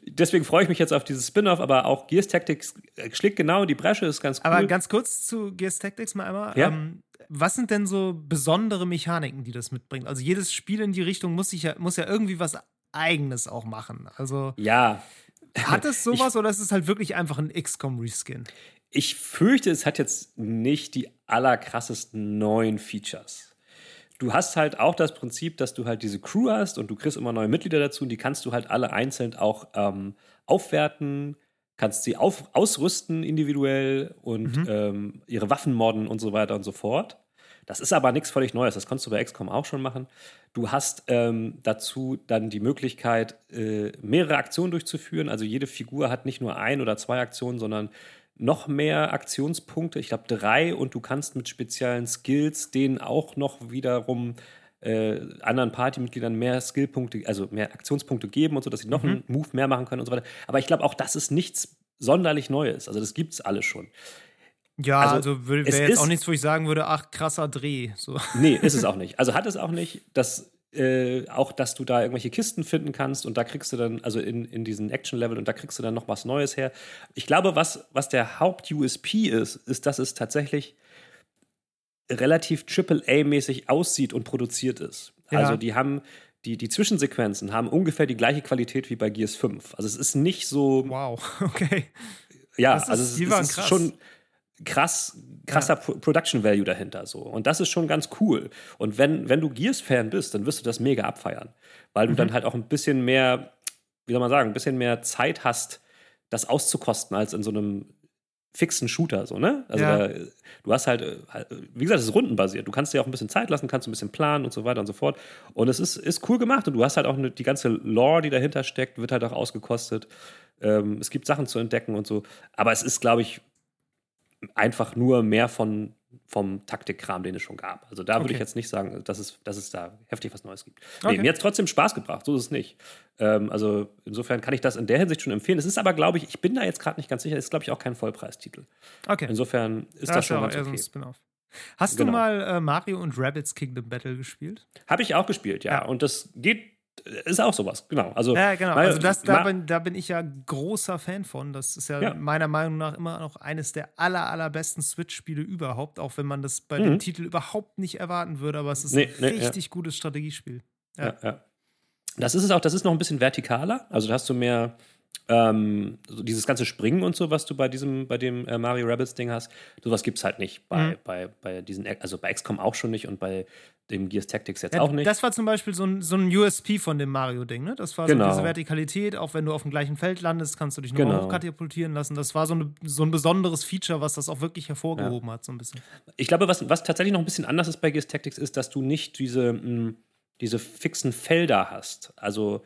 deswegen freue ich mich jetzt auf dieses Spin-off, aber auch Gears Tactics schlägt genau in die Bresche, ist ganz cool. Aber ganz kurz zu Gears Tactics mal einmal. Ja. Ähm, was sind denn so besondere Mechaniken, die das mitbringt? Also jedes Spiel in die Richtung muss, sich ja, muss ja irgendwie was Eigenes auch machen. Also ja. Hat es sowas ich, oder ist es halt wirklich einfach ein XCOM-Reskin? Ich fürchte, es hat jetzt nicht die allerkrassesten neuen Features. Du hast halt auch das Prinzip, dass du halt diese Crew hast und du kriegst immer neue Mitglieder dazu und die kannst du halt alle einzeln auch ähm, aufwerten, kannst sie auf, ausrüsten individuell und mhm. ähm, ihre Waffen modden und so weiter und so fort. Das ist aber nichts völlig Neues. Das konntest du bei XCOM auch schon machen. Du hast ähm, dazu dann die Möglichkeit, äh, mehrere Aktionen durchzuführen. Also jede Figur hat nicht nur ein oder zwei Aktionen, sondern noch mehr Aktionspunkte. Ich glaube drei. Und du kannst mit speziellen Skills denen auch noch wiederum äh, anderen Partymitgliedern mehr Skillpunkte, also mehr Aktionspunkte geben und so, dass sie noch mhm. einen Move mehr machen können und so weiter. Aber ich glaube auch, das ist nichts sonderlich Neues. Also das gibt es alles schon. Ja, also, also wäre jetzt ist, auch nichts, wo ich sagen würde, ach, krasser Dreh. So. Nee, ist es auch nicht. Also hat es auch nicht. Das, äh, auch, dass du da irgendwelche Kisten finden kannst und da kriegst du dann, also in, in diesen Action-Level und da kriegst du dann noch was Neues her. Ich glaube, was, was der Haupt-USP ist, ist, dass es tatsächlich relativ AAA-mäßig aussieht und produziert ist. Ja. Also die haben, die, die Zwischensequenzen haben ungefähr die gleiche Qualität wie bei Gears 5. Also es ist nicht so. Wow, okay. Ja, ist, also es, es ist krass. schon krass, krasser ja. Production Value dahinter so. Und das ist schon ganz cool. Und wenn, wenn du Gears-Fan bist, dann wirst du das mega abfeiern. Weil du mhm. dann halt auch ein bisschen mehr, wie soll man sagen, ein bisschen mehr Zeit hast, das auszukosten, als in so einem fixen Shooter, so, ne? Also ja. da, du hast halt, wie gesagt, es ist rundenbasiert. Du kannst dir auch ein bisschen Zeit lassen, kannst ein bisschen planen und so weiter und so fort. Und es ist, ist cool gemacht und du hast halt auch eine, die ganze Lore, die dahinter steckt, wird halt auch ausgekostet. Ähm, es gibt Sachen zu entdecken und so. Aber es ist, glaube ich, einfach nur mehr von, vom Taktikkram, den es schon gab. Also da okay. würde ich jetzt nicht sagen, dass es, dass es da heftig was Neues gibt. Nee, okay. mir hat es trotzdem Spaß gebracht, so ist es nicht. Ähm, also insofern kann ich das in der Hinsicht schon empfehlen. Es ist aber, glaube ich, ich bin da jetzt gerade nicht ganz sicher, es ist, glaube ich, auch kein Vollpreistitel. Okay. Insofern ist ja, das schon ganz okay. So Hast genau. du mal äh, Mario und Rabbits Kingdom Battle gespielt? Habe ich auch gespielt, ja. ja. Und das geht ist auch sowas, genau. Also, ja, genau. Also das, da, bin, da bin ich ja großer Fan von. Das ist ja, ja. meiner Meinung nach immer noch eines der aller, allerbesten Switch-Spiele überhaupt, auch wenn man das bei mhm. dem Titel überhaupt nicht erwarten würde, aber es ist nee, ein nee, richtig ja. gutes Strategiespiel. Ja. ja, Das ist es auch, das ist noch ein bisschen vertikaler. Also da hast du mehr ähm, so dieses ganze Springen und so, was du bei diesem, bei dem äh, Mario Rabbits Ding hast, sowas gibt es halt nicht bei, mhm. bei, bei diesen, also bei XCOM auch schon nicht und bei dem Gears Tactics jetzt ja, auch nicht. Das war zum Beispiel so ein, so ein USP von dem Mario-Ding, ne? Das war genau. so diese Vertikalität, auch wenn du auf dem gleichen Feld landest, kannst du dich noch genau. hochkatapultieren lassen. Das war so, eine, so ein besonderes Feature, was das auch wirklich hervorgehoben ja. hat, so ein bisschen. Ich glaube, was, was tatsächlich noch ein bisschen anders ist bei Gears Tactics, ist, dass du nicht diese, mh, hm, diese fixen Felder hast. Also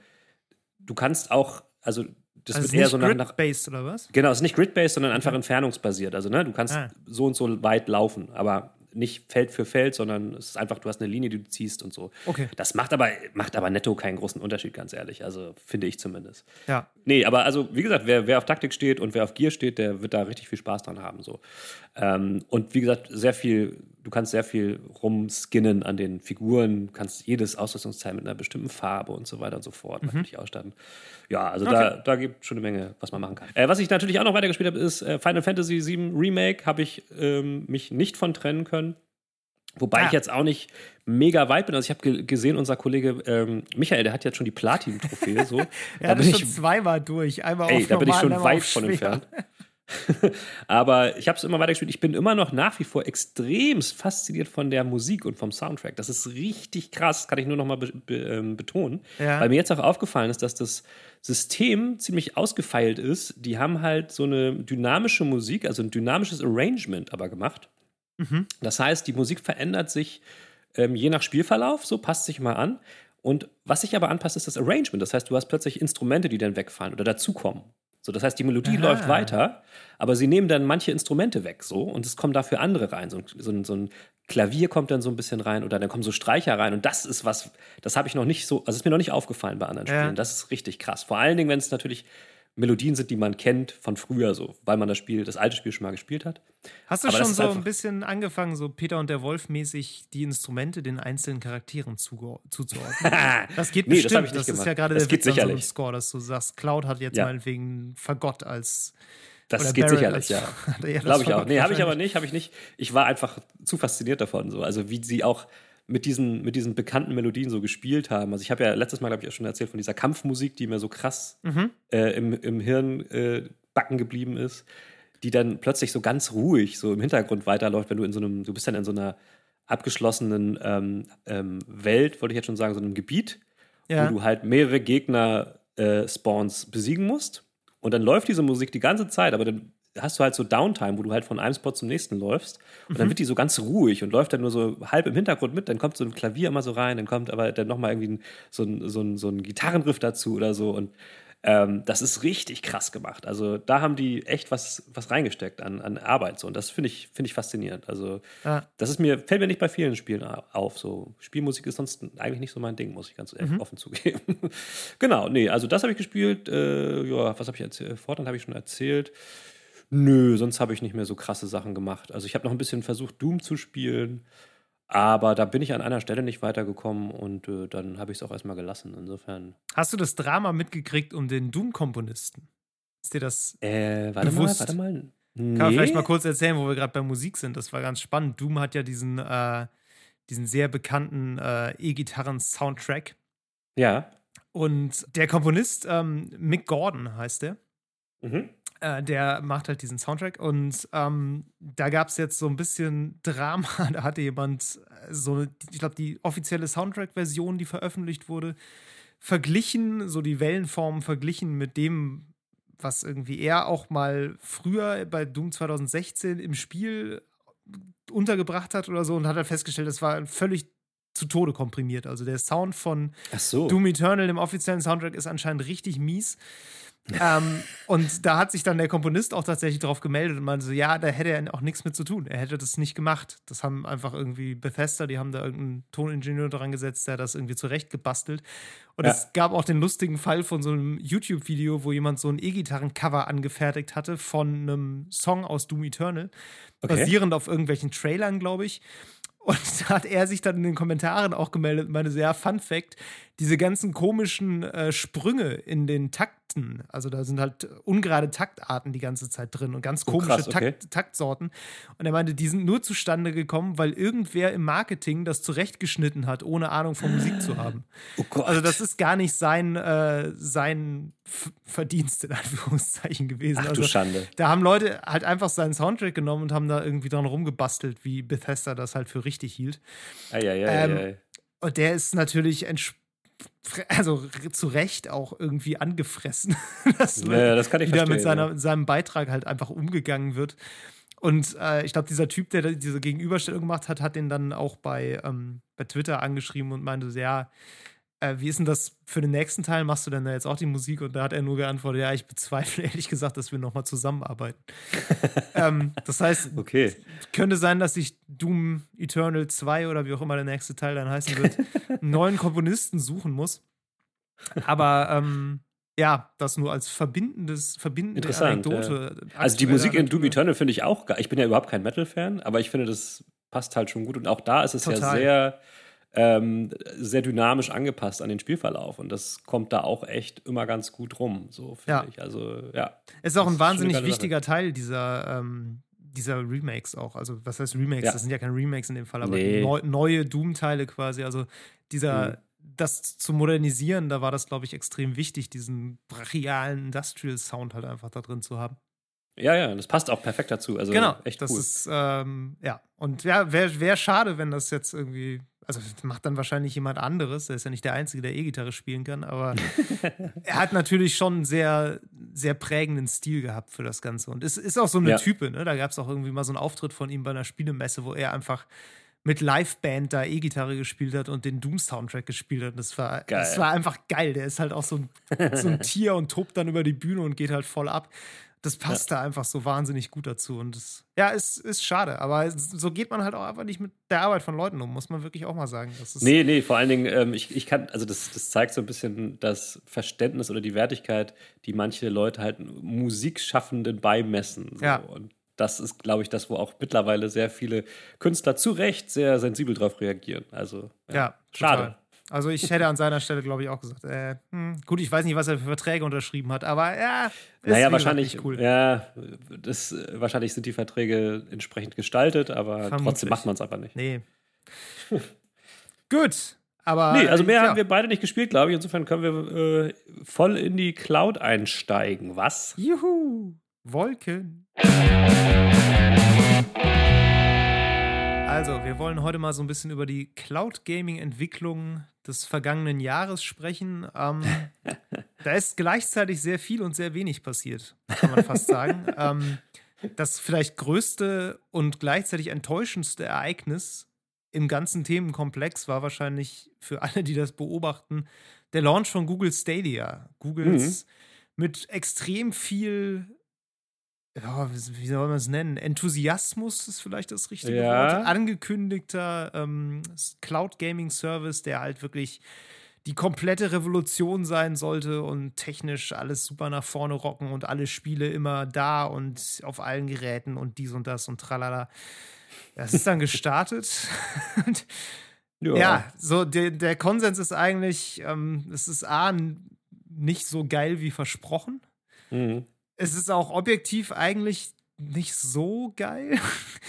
du kannst auch, also das also wird eher so nach, nach based oder was? Genau, es ist nicht grid-based, sondern einfach entfernungsbasiert. Also, ne, du kannst ah. so und so weit laufen, aber nicht Feld für Feld, sondern es ist einfach, du hast eine Linie, die du ziehst und so. Okay. Das macht aber, macht aber netto keinen großen Unterschied, ganz ehrlich. Also finde ich zumindest. Ja. Nee, aber also, wie gesagt, wer, wer auf Taktik steht und wer auf Gear steht, der wird da richtig viel Spaß dran haben. So. Ähm, und wie gesagt, sehr viel, du kannst sehr viel rumskinnen an den Figuren, kannst jedes Ausrüstungsteil mit einer bestimmten Farbe und so weiter und so fort mhm. natürlich ausstatten. Ja, also okay. da, da gibt es schon eine Menge, was man machen kann. Äh, was ich natürlich auch noch weitergespielt habe, ist äh, Final Fantasy VII Remake, habe ich ähm, mich nicht von trennen können. Wobei ja. ich jetzt auch nicht mega weit bin. Also ich habe gesehen, unser Kollege ähm, Michael, der hat jetzt schon die Platin-Trophäe. So. er hat schon zweimal durch. Einmal ey, auf da bin ich schon weit von entfernt. Aber ich habe es immer weiter gespielt. Ich bin immer noch nach wie vor extrem fasziniert von der Musik und vom Soundtrack. Das ist richtig krass, kann ich nur noch mal be be ähm, betonen. Ja. Weil mir jetzt auch aufgefallen ist, dass das System ziemlich ausgefeilt ist. Die haben halt so eine dynamische Musik, also ein dynamisches Arrangement aber gemacht. Mhm. Das heißt, die Musik verändert sich ähm, je nach Spielverlauf, so passt sich mal an. Und was sich aber anpasst, ist das Arrangement. Das heißt, du hast plötzlich Instrumente, die dann wegfallen oder dazukommen. So, das heißt, die Melodie Aha. läuft weiter, aber sie nehmen dann manche Instrumente weg, so, und es kommen dafür andere rein. So, so, so ein Klavier kommt dann so ein bisschen rein oder dann kommen so Streicher rein. Und das ist was, das habe ich noch nicht so, also ist mir noch nicht aufgefallen bei anderen Spielen. Ja. Das ist richtig krass. Vor allen Dingen, wenn es natürlich Melodien sind, die man kennt von früher so, weil man das Spiel, das alte Spiel schon mal gespielt hat. Hast du Aber schon so ein bisschen angefangen, so Peter und der Wolf mäßig die Instrumente den einzelnen Charakteren zuzuordnen? das geht nee, bestimmt. Das, das ist ja gerade der Witz an so einem Score, dass du sagst, Cloud hat jetzt ja. meinetwegen Fagott als Das Oder geht Barrett sicherlich, ja. das Glaube ich auch. Nee, habe ich aber nicht, habe ich nicht. Ich war einfach zu fasziniert davon, so. Also wie sie auch mit diesen, mit diesen bekannten Melodien so gespielt haben. Also ich habe ja letztes Mal, glaube ich, auch schon erzählt von dieser Kampfmusik, die mir so krass Mhm. äh, im, im Hirn äh, backen geblieben ist, die dann plötzlich so ganz ruhig so im Hintergrund weiterläuft, wenn du in so einem, du bist dann in so einer abgeschlossenen ähm, ähm, Welt, wollte ich jetzt schon sagen, so einem Gebiet, Ja. wo du halt mehrere Gegner-Spawns besiegen musst. Und dann läuft diese Musik die ganze Zeit, aber dann hast du halt so Downtime, wo du halt von einem Spot zum nächsten läufst. Und dann wird die so ganz ruhig und läuft dann nur so halb im Hintergrund mit. Dann kommt so ein Klavier immer so rein, dann kommt aber dann nochmal irgendwie ein, so, ein, so, ein, so ein Gitarrenriff dazu oder so. Und ähm, das ist richtig krass gemacht. Also da haben die echt was, was reingesteckt an, an Arbeit. So. Und das finde ich, finde ich faszinierend. Also Ja. das ist mir, fällt mir nicht bei vielen Spielen au- auf. So Spielmusik ist sonst eigentlich nicht so mein Ding, muss ich ganz ehrlich offen zugeben. genau, nee, also das habe ich gespielt. Äh, ja, was habe ich erzählt? Fortnite habe ich schon erzählt. Nö, sonst habe ich nicht mehr so krasse Sachen gemacht. Also ich habe noch ein bisschen versucht, Doom zu spielen, aber da bin ich an einer Stelle nicht weitergekommen und äh, dann habe ich es auch erstmal gelassen. Insofern. Hast du das Drama mitgekriegt um den Doom-Komponisten? Ist dir das. Äh, warte Bewusst. mal, warte mal. Kann man vielleicht Nee. mal kurz erzählen, wo wir gerade bei Musik sind. Das war ganz spannend. Doom hat ja diesen, äh, diesen sehr bekannten äh, E-Gitarren-Soundtrack. Ja. Und der Komponist, ähm, Mick Gordon heißt der, Mhm. Äh, der macht halt diesen Soundtrack. Und ähm, da gab es jetzt so ein bisschen Drama. Da hatte jemand äh, so, ich glaube, die offizielle Soundtrack-Version, die veröffentlicht wurde, verglichen, so die Wellenformen verglichen mit dem, was irgendwie er auch mal früher bei Doom 2016 im Spiel untergebracht hat oder so und hat halt festgestellt, das war völlig zu Tode komprimiert. Also der Sound von so. Doom Eternal im offiziellen Soundtrack ist anscheinend richtig mies. ähm, und da hat sich dann der Komponist auch tatsächlich drauf gemeldet und meinte so, ja, da hätte er auch nichts mit zu tun. Er hätte das nicht gemacht. Das haben einfach irgendwie Bethesda, die haben da irgendeinen Toningenieur dran gesetzt, der das irgendwie zurecht gebastelt. Und Ja. es gab auch den lustigen Fall von so einem YouTube-Video, wo jemand so ein E-Gitarren-Cover angefertigt hatte von einem Song aus Doom Eternal, Okay. basierend auf irgendwelchen Trailern, glaube ich. Und da hat er sich dann in den Kommentaren auch gemeldet und meinte so, ja, Fun Fact, diese ganzen komischen äh, Sprünge in den Takten, also da sind halt ungerade Taktarten die ganze Zeit drin und ganz Oh, komische krass, okay. Takt, Taktsorten. Und er meinte, die sind nur zustande gekommen, weil irgendwer im Marketing das zurechtgeschnitten hat, ohne Ahnung von Musik zu haben. Oh. Also das ist gar nicht sein, äh, sein Verdienst in Anführungszeichen gewesen. Ach du also, Schande. da haben Leute halt einfach seinen Soundtrack genommen und haben da irgendwie dran rumgebastelt, wie Bethesda das halt für richtig hielt. Eieiei. Ähm, Und der ist natürlich entsch- also zu Recht auch irgendwie angefressen, dass Ja, das kann ich wieder mit seiner, seinem Beitrag halt einfach umgegangen wird. Und äh, ich glaube, dieser Typ, der diese Gegenüberstellung gemacht hat, hat den dann auch bei, ähm, bei Twitter angeschrieben und meinte, so, ja, äh, wie ist denn das für den nächsten Teil? Machst du denn da jetzt auch die Musik? Und da hat er nur geantwortet, ja, ich bezweifle ehrlich gesagt, dass wir nochmal zusammenarbeiten. ähm, das heißt, Okay. könnte sein, dass sich Doom Eternal 2 oder wie auch immer der nächste Teil dann heißen wird, einen neuen Komponisten suchen muss. Aber ähm, ja, das nur als verbindendes, verbindende Interessant, Anekdote. Also die Musik in Anekdote. Doom Eternal finde ich auch geil. Ich bin ja überhaupt kein Metal-Fan, aber ich finde, das passt halt schon gut. Und auch da ist es ja Total. sehr, ähm, sehr dynamisch angepasst an den Spielverlauf. Und das kommt da auch echt immer ganz gut rum, so finde Ja. ich. Also, ja. Ist auch ein ist wahnsinnig wichtiger Teil dieser, ähm, dieser Remakes auch. Also, was heißt Remakes? Ja. Das sind ja keine Remakes in dem Fall, aber Nee. neu, neue Doom-Teile quasi. Also, dieser, Mhm. das zu modernisieren, da war das, glaube ich, extrem wichtig, diesen brachialen Industrial-Sound halt einfach da drin zu haben. Ja, ja, das passt auch perfekt dazu. Also genau, echt das cool. ist, ähm, ja. Und ja, wäre wär schade, wenn das jetzt irgendwie, also das macht dann wahrscheinlich jemand anderes, der ist ja nicht der Einzige, der E-Gitarre spielen kann, aber er hat natürlich schon einen sehr, sehr prägenden Stil gehabt für das Ganze. Und es ist auch so eine Ja. Type, ne? Da gab es auch irgendwie mal so einen Auftritt von ihm bei einer Spielemesse, wo er einfach mit Liveband da E-Gitarre gespielt hat und den Doom-Soundtrack gespielt hat. Das war, Geil. das war einfach geil. Der ist halt auch so ein, so ein Tier und tobt dann über die Bühne und geht halt voll ab. Das passt da einfach so wahnsinnig gut dazu. Und das, ja, ist, ist schade. Aber so geht man halt auch einfach nicht mit der Arbeit von Leuten um, muss man wirklich auch mal sagen. Das ist, Nee, nee, vor allen Dingen, ähm, ich, ich kann, also das, das zeigt so ein bisschen das Verständnis oder die Wertigkeit, die manche Leute halt Musikschaffenden beimessen. So. Ja. Und das ist, glaube ich, das, wo auch mittlerweile sehr viele Künstler zu Recht sehr sensibel drauf reagieren. Also, Ja, schade. Also ich hätte an seiner Stelle, glaube ich, auch gesagt, äh, hm, gut, ich weiß nicht, was er für Verträge unterschrieben hat, aber ja, ist naja, wahrscheinlich cool. Ja, das, wahrscheinlich sind die Verträge entsprechend gestaltet, aber Vermutlich. trotzdem macht man es einfach nicht. Nee. gut, aber. Nee, also mehr ja. haben wir beide nicht gespielt, glaube ich. Insofern können wir äh, voll in die Cloud einsteigen. Was? Juhu! Wolken. Also, wir wollen heute mal so ein bisschen über die Cloud Gaming Entwicklung des vergangenen Jahres sprechen. Ähm, da ist gleichzeitig sehr viel und sehr wenig passiert, kann man fast sagen. ähm, das vielleicht größte und gleichzeitig enttäuschendste Ereignis im ganzen Themenkomplex war wahrscheinlich für alle, die das beobachten, der Launch von Google Stadia. Googles mhm. mit extrem viel ja, wie soll man es nennen? Enthusiasmus ist vielleicht das richtige ja. Wort. Angekündigter ähm, Cloud Gaming Service, der halt wirklich die komplette Revolution sein sollte und technisch alles super nach vorne rocken und alle Spiele immer da und auf allen Geräten und dies und das und tralala. Das ist dann gestartet. ja. ja. so der, der Konsens ist eigentlich, ähm, es ist A, nicht so geil wie versprochen. Mhm es ist auch objektiv eigentlich nicht so geil.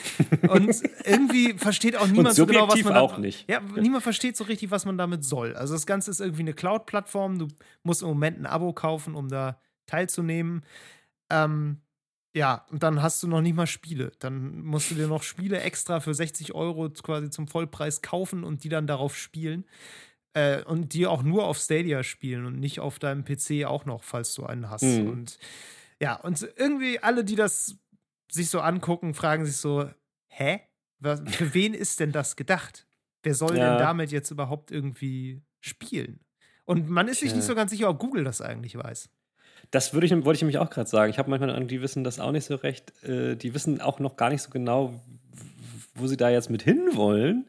Und irgendwie versteht auch niemand so genau, was man auch nicht. Ja, niemand versteht so richtig, was man damit soll. Also das Ganze ist irgendwie eine Cloud-Plattform. Du musst im Moment ein Abo kaufen, um da teilzunehmen. Ähm, ja, und dann hast du noch nicht mal Spiele. Dann musst du dir noch Spiele extra für 60 Euro quasi zum Vollpreis kaufen und die dann darauf spielen. Äh, und die auch nur auf Stadia spielen und nicht auf deinem PC auch noch, falls du einen hast. Mhm. Und ja, und irgendwie alle, die das sich so angucken, fragen sich so: Hä? Was, für wen ist denn das gedacht? Wer soll ja. denn damit jetzt überhaupt irgendwie spielen? Und man ist sich ja. nicht so ganz sicher, ob Google das eigentlich weiß. Das würde ich, wollte ich nämlich auch gerade sagen. Ich habe manchmal an, die wissen das auch nicht so recht. Äh, die wissen auch noch gar nicht so genau, wo sie da jetzt mit hinwollen.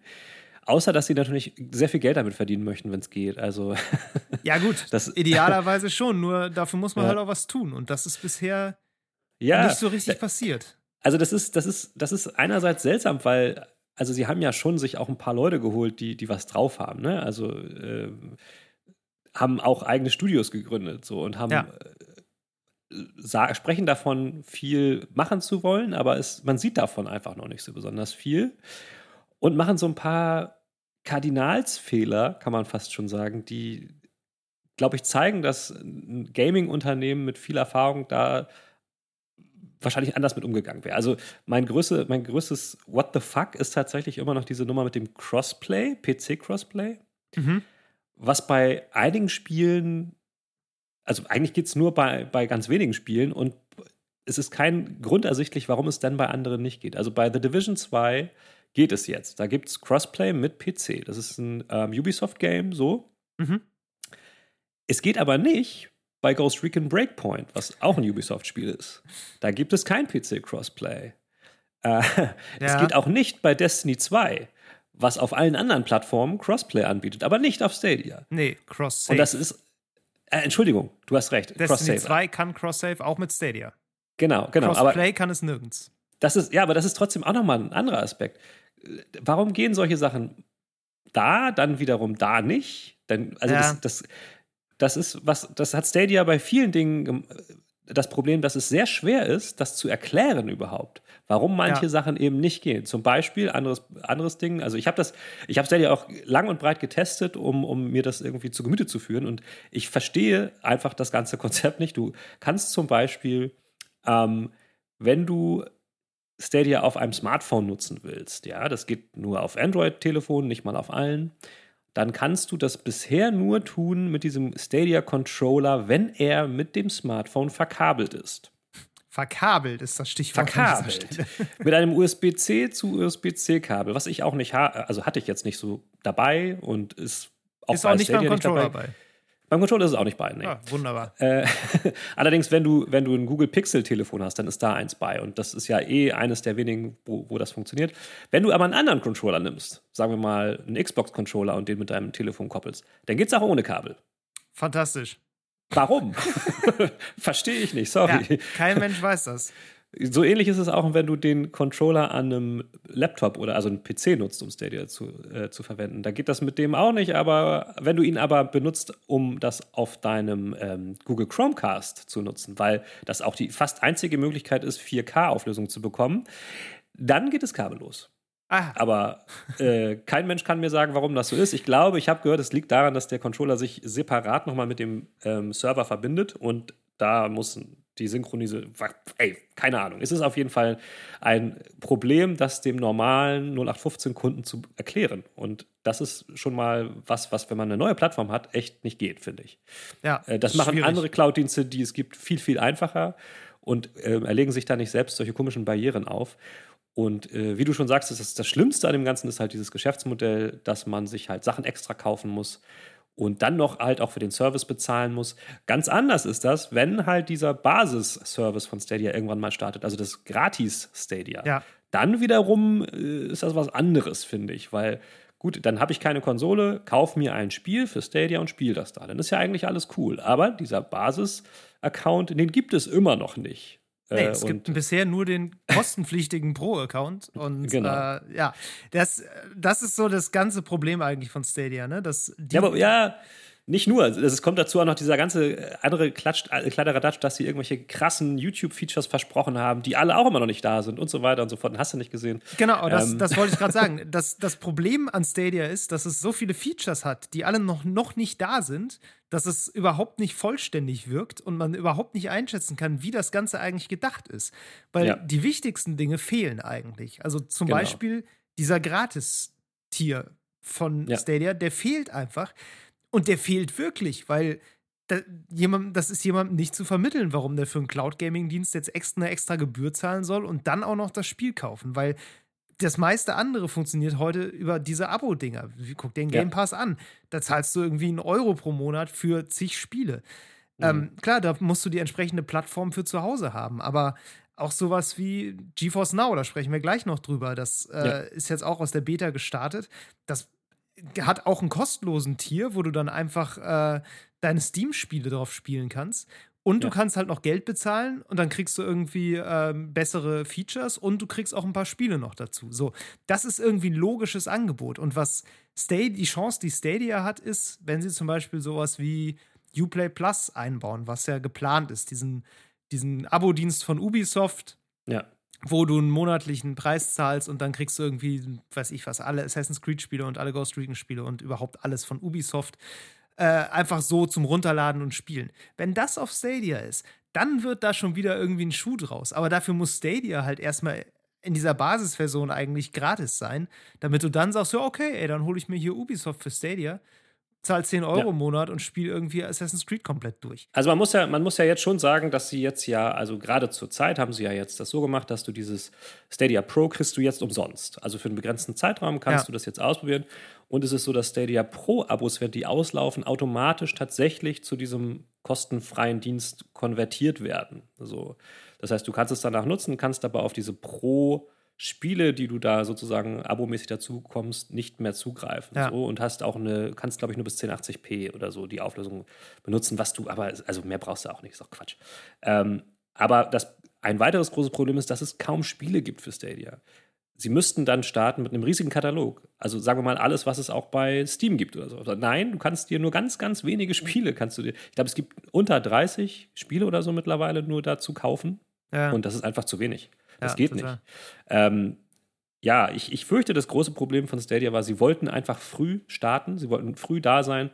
Außer, dass sie natürlich sehr viel Geld damit verdienen möchten, wenn es geht. Also. Ja, gut. das, idealerweise schon. Nur dafür muss man ja. halt auch was tun. Und das ist bisher ja, nicht so richtig passiert. Also, das ist, das ist, das ist einerseits seltsam, weil, also, sie haben ja schon sich auch ein paar Leute geholt, die, die was drauf haben. Ne? Also, äh, haben auch eigene Studios gegründet so und haben. Ja. Äh, sprechen davon, viel machen zu wollen, aber es, man sieht davon einfach noch nicht so besonders viel und machen so ein paar Kardinalsfehler, kann man fast schon sagen, die, glaube ich, zeigen, dass ein Gaming-Unternehmen mit viel Erfahrung da wahrscheinlich anders mit umgegangen wäre. Also mein, größte, mein größtes What the fuck ist tatsächlich immer noch diese Nummer mit dem Crossplay, PC-Crossplay, mhm. was bei einigen Spielen, also eigentlich geht es nur bei, bei ganz wenigen Spielen und es ist kein Grund ersichtlich, warum es dann bei anderen nicht geht. Also bei The Division 2 geht es jetzt. Da gibt es Crossplay mit PC. Das ist ein ähm, Ubisoft-Game, so. Mhm. Es geht aber nicht bei Ghost Recon Breakpoint, was auch ein Ubisoft-Spiel ist. Da gibt es kein PC-Crossplay. Äh, ja. Es geht auch nicht bei Destiny 2, was auf allen anderen Plattformen Crossplay anbietet, aber nicht auf Stadia. Nee, Cross-Save. Und das ist. Äh, Entschuldigung, du hast recht. Destiny 2 kann Cross-Save auch mit Stadia. Genau, genau. Crossplay kann es nirgends. Das ist, ja, aber das ist trotzdem auch nochmal ein anderer Aspekt warum gehen solche Sachen da, dann wiederum da nicht? Dann, also ja. das, das, das ist was, das hat Stadia bei vielen Dingen das Problem, dass es sehr schwer ist, das zu erklären überhaupt, warum manche ja. Sachen eben nicht gehen. Zum Beispiel, anderes, anderes Ding, also ich habe das, ich habe Stadia auch lang und breit getestet, um, um mir das irgendwie zu Gemüte zu führen und ich verstehe einfach das ganze Konzept nicht. Du kannst zum Beispiel, ähm, wenn du Stadia auf einem Smartphone nutzen willst, ja, das geht nur auf Android-Telefonen, nicht mal auf allen, dann kannst du das bisher nur tun mit diesem Stadia-Controller, wenn er mit dem Smartphone verkabelt ist. Verkabelt ist das Stichwort. Verkabelt. mit einem USB-C zu USB-C-Kabel, was ich auch nicht habe, also hatte ich jetzt nicht so dabei und ist auch, ist auch nicht Stadia beim Controller nicht dabei. Bei. Beim Controller ist es auch nicht bei. Nee. Ah, wunderbar. Äh, allerdings, wenn du, wenn du ein Google Pixel-Telefon hast, dann ist da eins bei. Und das ist ja eh eines der wenigen, wo, wo das funktioniert. Wenn du aber einen anderen Controller nimmst, sagen wir mal einen Xbox-Controller und den mit deinem Telefon koppelst, dann geht es auch ohne Kabel. Fantastisch. Warum? Verstehe ich nicht, sorry. Ja, kein Mensch weiß das. So ähnlich ist es auch, wenn du den Controller an einem Laptop oder also einem PC nutzt, um Stadia zu, äh, zu verwenden. Da geht das mit dem auch nicht, aber wenn du ihn aber benutzt, um das auf deinem ähm, Google Chromecast zu nutzen, weil das auch die fast einzige Möglichkeit ist, 4K-Auflösung zu bekommen, dann geht es kabellos. Ah. Aber äh, kein Mensch kann mir sagen, warum das so ist. Ich glaube, ich habe gehört, es liegt daran, dass der Controller sich separat nochmal mit dem ähm, Server verbindet und da muss die Synchronise, ey, keine Ahnung. Es ist auf jeden Fall ein Problem, das dem normalen 0815-Kunden zu erklären. Und das ist schon mal was, was, wenn man eine neue Plattform hat, echt nicht geht, finde ich. Ja, äh, das machen schwierig. andere Cloud-Dienste, die es gibt, viel, viel einfacher und äh, erlegen sich da nicht selbst solche komischen Barrieren auf. Und äh, wie du schon sagst, das, das Schlimmste an dem Ganzen ist halt dieses Geschäftsmodell, dass man sich halt Sachen extra kaufen muss und dann noch halt auch für den Service bezahlen muss. Ganz anders ist das, wenn halt dieser Basis-Service von Stadia irgendwann mal startet, also das Gratis-Stadia. Ja. Dann wiederum äh, ist das was anderes, finde ich, weil gut, dann habe ich keine Konsole, kauf mir ein Spiel für Stadia und spiele das da. Dann ist ja eigentlich alles cool. Aber dieser Basis-Account, den gibt es immer noch nicht. Nee, äh, es gibt bisher nur den kostenpflichtigen Pro-Account. Und genau. äh, ja, das, das ist so das ganze Problem eigentlich von Stadia, ne? Dass ja, aber ja, nicht nur, es kommt dazu auch noch dieser ganze äh, andere Klatsch, äh, Kladderadatsch, dass sie irgendwelche krassen YouTube-Features versprochen haben, die alle auch immer noch nicht da sind und so weiter und so fort. Hast du nicht gesehen? Genau, das, ähm. das wollte ich gerade sagen. Das, das Problem an Stadia ist, dass es so viele Features hat, die alle noch, noch nicht da sind, dass es überhaupt nicht vollständig wirkt und man überhaupt nicht einschätzen kann, wie das Ganze eigentlich gedacht ist. Weil ja. die wichtigsten Dinge fehlen eigentlich. Also zum genau. Beispiel dieser Gratis-Tier von ja. Stadia, der fehlt einfach. Und der fehlt wirklich, weil da, jemand, das ist jemandem nicht zu vermitteln, warum der für einen Cloud-Gaming-Dienst jetzt extra eine extra Gebühr zahlen soll und dann auch noch das Spiel kaufen, weil das meiste andere funktioniert heute über diese Abo-Dinger. Guck den Game Pass ja. an. Da zahlst du irgendwie einen Euro pro Monat für zig Spiele. Mhm. Ähm, klar, da musst du die entsprechende Plattform für zu Hause haben, aber auch sowas wie GeForce Now, da sprechen wir gleich noch drüber. Das äh, ja. ist jetzt auch aus der Beta gestartet. Das hat auch einen kostenlosen Tier, wo du dann einfach äh, deine Steam-Spiele drauf spielen kannst. Und ja. du kannst halt noch Geld bezahlen und dann kriegst du irgendwie ähm, bessere Features und du kriegst auch ein paar Spiele noch dazu. So, das ist irgendwie ein logisches Angebot. Und was Stadia, die Chance, die Stadia hat, ist, wenn sie zum Beispiel sowas wie Uplay Plus einbauen, was ja geplant ist, diesen, diesen Abo-Dienst von Ubisoft. Ja wo du einen monatlichen Preis zahlst und dann kriegst du irgendwie, weiß ich was, alle Assassin's Creed-Spiele und alle Ghost Recon-Spiele und überhaupt alles von Ubisoft äh, einfach so zum Runterladen und Spielen. Wenn das auf Stadia ist, dann wird da schon wieder irgendwie ein Schuh draus. Aber dafür muss Stadia halt erstmal in dieser Basisversion eigentlich gratis sein, damit du dann sagst, ja, okay, ey, dann hole ich mir hier Ubisoft für Stadia zahl 10 Euro ja. im Monat und spiele irgendwie Assassin's Creed komplett durch. Also man muss ja, man muss ja jetzt schon sagen, dass sie jetzt ja, also gerade zur Zeit haben sie ja jetzt das so gemacht, dass du dieses Stadia Pro kriegst du jetzt umsonst. Also für einen begrenzten Zeitraum kannst ja. du das jetzt ausprobieren. Und es ist so, dass Stadia Pro-Abos, wenn die auslaufen, automatisch tatsächlich zu diesem kostenfreien Dienst konvertiert werden. Also, das heißt, du kannst es danach nutzen, kannst aber auf diese Pro- Spiele, die du da sozusagen abomäßig dazu kommst, nicht mehr zugreifen. Ja. So, und hast auch eine, kannst, glaube ich, nur bis 1080p oder so die Auflösung benutzen, was du, aber, also mehr brauchst du auch nicht, ist auch Quatsch. Ähm, aber das, ein weiteres großes Problem ist, dass es kaum Spiele gibt für Stadia. Sie müssten dann starten mit einem riesigen Katalog. Also sagen wir mal alles, was es auch bei Steam gibt oder so. Nein, du kannst dir nur ganz, ganz wenige Spiele kannst du dir. Ich glaube, es gibt unter 30 Spiele oder so mittlerweile nur dazu kaufen. Ja. Und das ist einfach zu wenig. Das ja, geht total. nicht. Ähm, ja, ich, ich fürchte, das große Problem von Stadia war, sie wollten einfach früh starten, sie wollten früh da sein,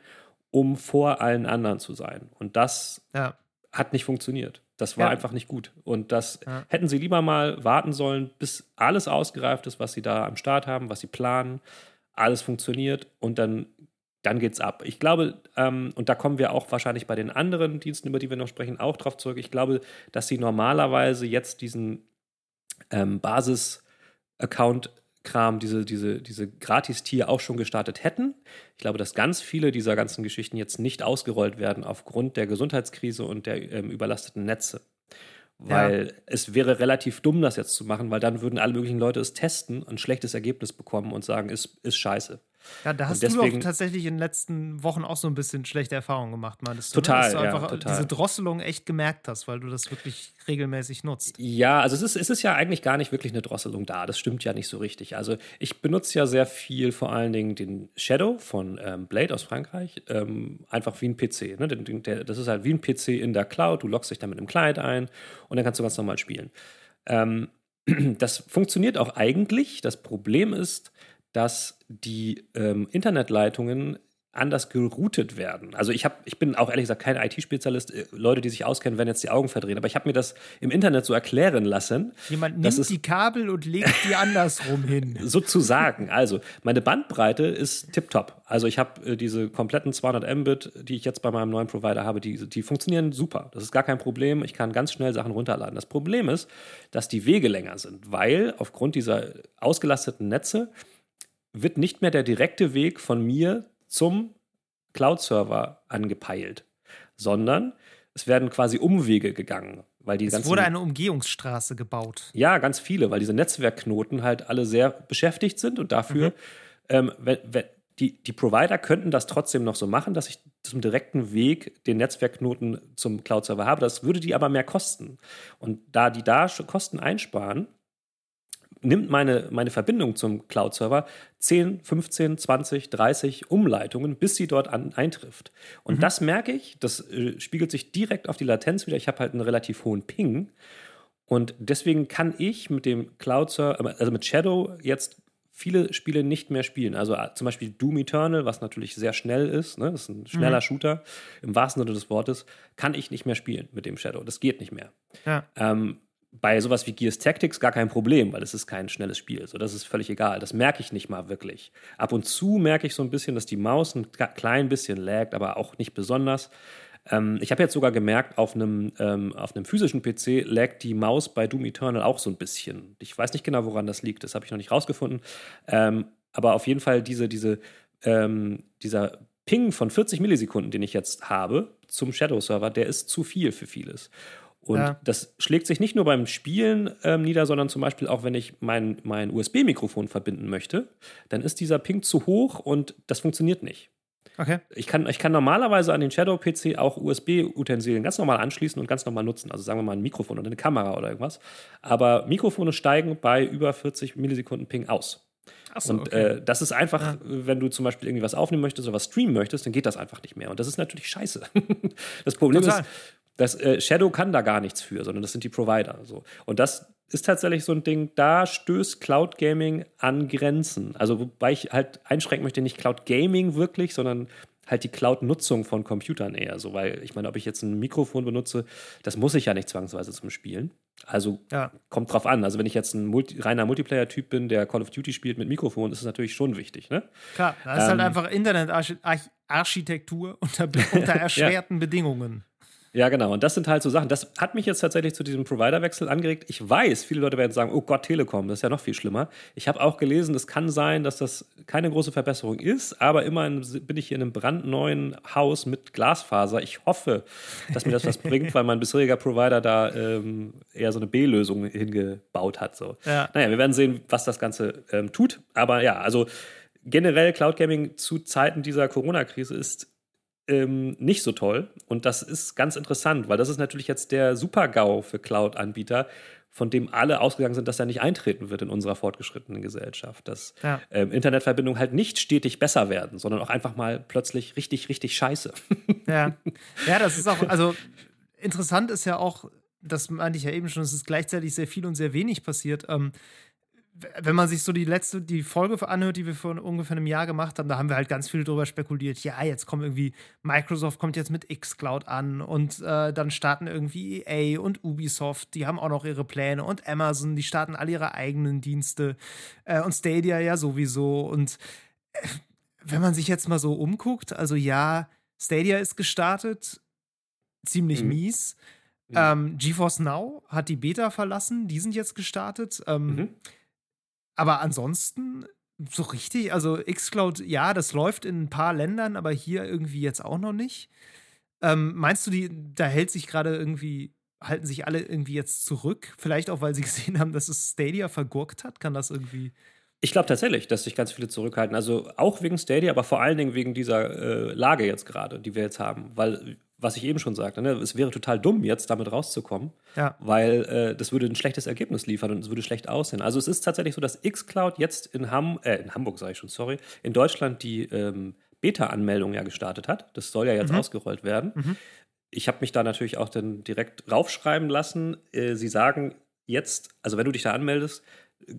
um vor allen anderen zu sein. Und das ja. hat nicht funktioniert. Das war ja. einfach nicht gut. Und das ja. hätten sie lieber mal warten sollen, bis alles ausgereift ist, was sie da am Start haben, was sie planen, alles funktioniert und dann, dann geht's ab. Ich glaube, ähm, und da kommen wir auch wahrscheinlich bei den anderen Diensten, über die wir noch sprechen, auch drauf zurück. Ich glaube, dass sie normalerweise jetzt diesen ähm, Basis-Account-Kram, diese, diese, diese Gratis-Tier auch schon gestartet hätten. Ich glaube, dass ganz viele dieser ganzen Geschichten jetzt nicht ausgerollt werden aufgrund der Gesundheitskrise und der ähm, überlasteten Netze. Weil ja. es wäre relativ dumm, das jetzt zu machen, weil dann würden alle möglichen Leute es testen, ein schlechtes Ergebnis bekommen und sagen, ist, ist scheiße. Ja, da hast deswegen, du doch tatsächlich in den letzten Wochen auch so ein bisschen schlechte Erfahrungen gemacht, meinst du? Ne? Total, dass du ja, einfach total. diese Drosselung echt gemerkt hast, weil du das wirklich regelmäßig nutzt. Ja, also es ist, es ist ja eigentlich gar nicht wirklich eine Drosselung da. Das stimmt ja nicht so richtig. Also ich benutze ja sehr viel vor allen Dingen den Shadow von ähm, Blade aus Frankreich, ähm, einfach wie ein PC. Ne? Der, der, das ist halt wie ein PC in der Cloud. Du loggst dich dann mit einem Client ein und dann kannst du ganz normal spielen. Ähm, das funktioniert auch eigentlich. Das Problem ist, dass die ähm, Internetleitungen anders geroutet werden. Also ich habe, ich bin auch ehrlich gesagt kein IT-Spezialist. Äh, Leute, die sich auskennen, werden jetzt die Augen verdrehen. Aber ich habe mir das im Internet so erklären lassen. Jemand nimmt die Kabel und legt die andersrum hin. Sozusagen. Also meine Bandbreite ist tipptopp. Also ich habe äh, diese kompletten 200 Mbit, die ich jetzt bei meinem neuen Provider habe, die, die funktionieren super. Das ist gar kein Problem. Ich kann ganz schnell Sachen runterladen. Das Problem ist, dass die Wege länger sind, weil aufgrund dieser ausgelasteten Netze wird nicht mehr der direkte Weg von mir zum Cloud-Server angepeilt, sondern es werden quasi Umwege gegangen. Weil die es ganzen, wurde eine Umgehungsstraße gebaut. Ja, ganz viele, weil diese Netzwerkknoten halt alle sehr beschäftigt sind und dafür, mhm. ähm, wenn, wenn, die, die Provider könnten das trotzdem noch so machen, dass ich zum direkten Weg den Netzwerkknoten zum Cloud-Server habe. Das würde die aber mehr kosten. Und da die da Kosten einsparen, nimmt meine, meine Verbindung zum Cloud-Server 10, 15, 20, 30 Umleitungen, bis sie dort an, eintrifft. Und mhm. das merke ich, das äh, spiegelt sich direkt auf die Latenz wieder. Ich habe halt einen relativ hohen Ping. Und deswegen kann ich mit dem Cloud-Server, also mit Shadow jetzt viele Spiele nicht mehr spielen. Also äh, zum Beispiel Doom Eternal, was natürlich sehr schnell ist, ne? das ist ein schneller mhm. Shooter, im wahrsten Sinne des Wortes, kann ich nicht mehr spielen mit dem Shadow. Das geht nicht mehr. Ja. Ähm, bei sowas wie Gears Tactics gar kein Problem, weil es ist kein schnelles Spiel. So, das ist völlig egal. Das merke ich nicht mal wirklich. Ab und zu merke ich so ein bisschen, dass die Maus ein klein bisschen laggt, aber auch nicht besonders. Ähm, ich habe jetzt sogar gemerkt, auf einem, ähm, auf einem physischen PC laggt die Maus bei Doom Eternal auch so ein bisschen. Ich weiß nicht genau, woran das liegt. Das habe ich noch nicht rausgefunden. Ähm, aber auf jeden Fall diese, diese, ähm, dieser Ping von 40 Millisekunden, den ich jetzt habe zum Shadow-Server, der ist zu viel für vieles. Und ja. das schlägt sich nicht nur beim Spielen ähm, nieder, sondern zum Beispiel auch, wenn ich mein, mein USB-Mikrofon verbinden möchte, dann ist dieser Ping zu hoch und das funktioniert nicht. Okay. Ich kann, ich kann normalerweise an den Shadow-PC auch USB-Utensilien ganz normal anschließen und ganz normal nutzen. Also sagen wir mal ein Mikrofon oder eine Kamera oder irgendwas. Aber Mikrofone steigen bei über 40 Millisekunden Ping aus. So, und okay. äh, das ist einfach, ja. wenn du zum Beispiel irgendwie was aufnehmen möchtest oder was streamen möchtest, dann geht das einfach nicht mehr. Und das ist natürlich scheiße. das Problem Total. ist, das, äh, Shadow kann da gar nichts für, sondern das sind die Provider. So. Und das ist tatsächlich so ein Ding, da stößt Cloud Gaming an Grenzen. Also, wobei ich halt einschränken möchte, nicht Cloud Gaming wirklich, sondern halt die Cloud-Nutzung von Computern eher so, weil ich meine, ob ich jetzt ein Mikrofon benutze, das muss ich ja nicht zwangsweise zum Spielen. Also ja. kommt drauf an. Also wenn ich jetzt ein Multi reiner Multiplayer-Typ bin, der Call of Duty spielt mit Mikrofon, ist es natürlich schon wichtig. Ne? Klar, das ist halt ähm, halt einfach Internet-Architektur unter, unter erschwerten ja. Bedingungen. Ja, genau. Und das sind halt so Sachen. Das hat mich jetzt tatsächlich zu diesem Providerwechsel angeregt. Ich weiß, viele Leute werden sagen, oh Gott, Telekom, das ist ja noch viel schlimmer. Ich habe auch gelesen, es kann sein, dass das keine große Verbesserung ist, aber immerhin bin ich hier in einem brandneuen Haus mit Glasfaser. Ich hoffe, dass mir das was bringt, weil mein bisheriger Provider da ähm, eher so eine B-Lösung hingebaut hat. So. Ja. Naja, wir werden sehen, was das Ganze ähm, tut. Aber ja, also generell Cloud Gaming zu Zeiten dieser Corona-Krise ist ähm, nicht so toll. Und das ist ganz interessant, weil das ist natürlich jetzt der Super-GAU für Cloud-Anbieter, von dem alle ausgegangen sind, dass er nicht eintreten wird in unserer fortgeschrittenen Gesellschaft. Dass ja. ähm, Internetverbindungen halt nicht stetig besser werden, sondern auch einfach mal plötzlich richtig, richtig scheiße. Ja, ja das ist auch, also interessant ist ja auch, das meinte ich ja eben schon, es ist gleichzeitig sehr viel und sehr wenig passiert. Ähm, wenn man sich so die letzte, die Folge anhört, die wir vor ungefähr einem Jahr gemacht haben, da haben wir halt ganz viel drüber spekuliert. Ja, jetzt kommt irgendwie, Microsoft kommt jetzt mit Xcloud an und äh, dann starten irgendwie EA und Ubisoft, die haben auch noch ihre Pläne und Amazon, die starten alle ihre eigenen Dienste äh, und Stadia ja sowieso. Und äh, wenn man sich jetzt mal so umguckt, also ja, Stadia ist gestartet, ziemlich mhm. mies. Mhm. Ähm, GeForce Now hat die Beta verlassen, die sind jetzt gestartet. Ähm, mhm aber ansonsten so richtig, also Xcloud, ja, das läuft in ein paar Ländern, aber hier irgendwie jetzt auch noch nicht. Ähm, meinst du, die, da hält sich gerade irgendwie, halten sich alle irgendwie jetzt zurück? Vielleicht auch, weil sie gesehen haben, dass es Stadia vergurkt hat? Kann das irgendwie. Ich glaube tatsächlich, dass sich ganz viele zurückhalten. Also auch wegen Stadia, aber vor allen Dingen wegen dieser äh, Lage jetzt gerade, die wir jetzt haben. Weil, was ich eben schon sagte, ne, es wäre total dumm, jetzt damit rauszukommen, Ja. weil äh, das würde ein schlechtes Ergebnis liefern und es würde schlecht aussehen. Also es ist tatsächlich so, dass xCloud jetzt in, Ham äh, in Hamburg, sage ich schon, sorry, in Deutschland die ähm, Beta-Anmeldung ja gestartet hat. Das soll ja jetzt ausgerollt werden. Ich habe mich da natürlich auch dann direkt raufschreiben lassen. Äh, sie sagen jetzt, also wenn du dich da anmeldest,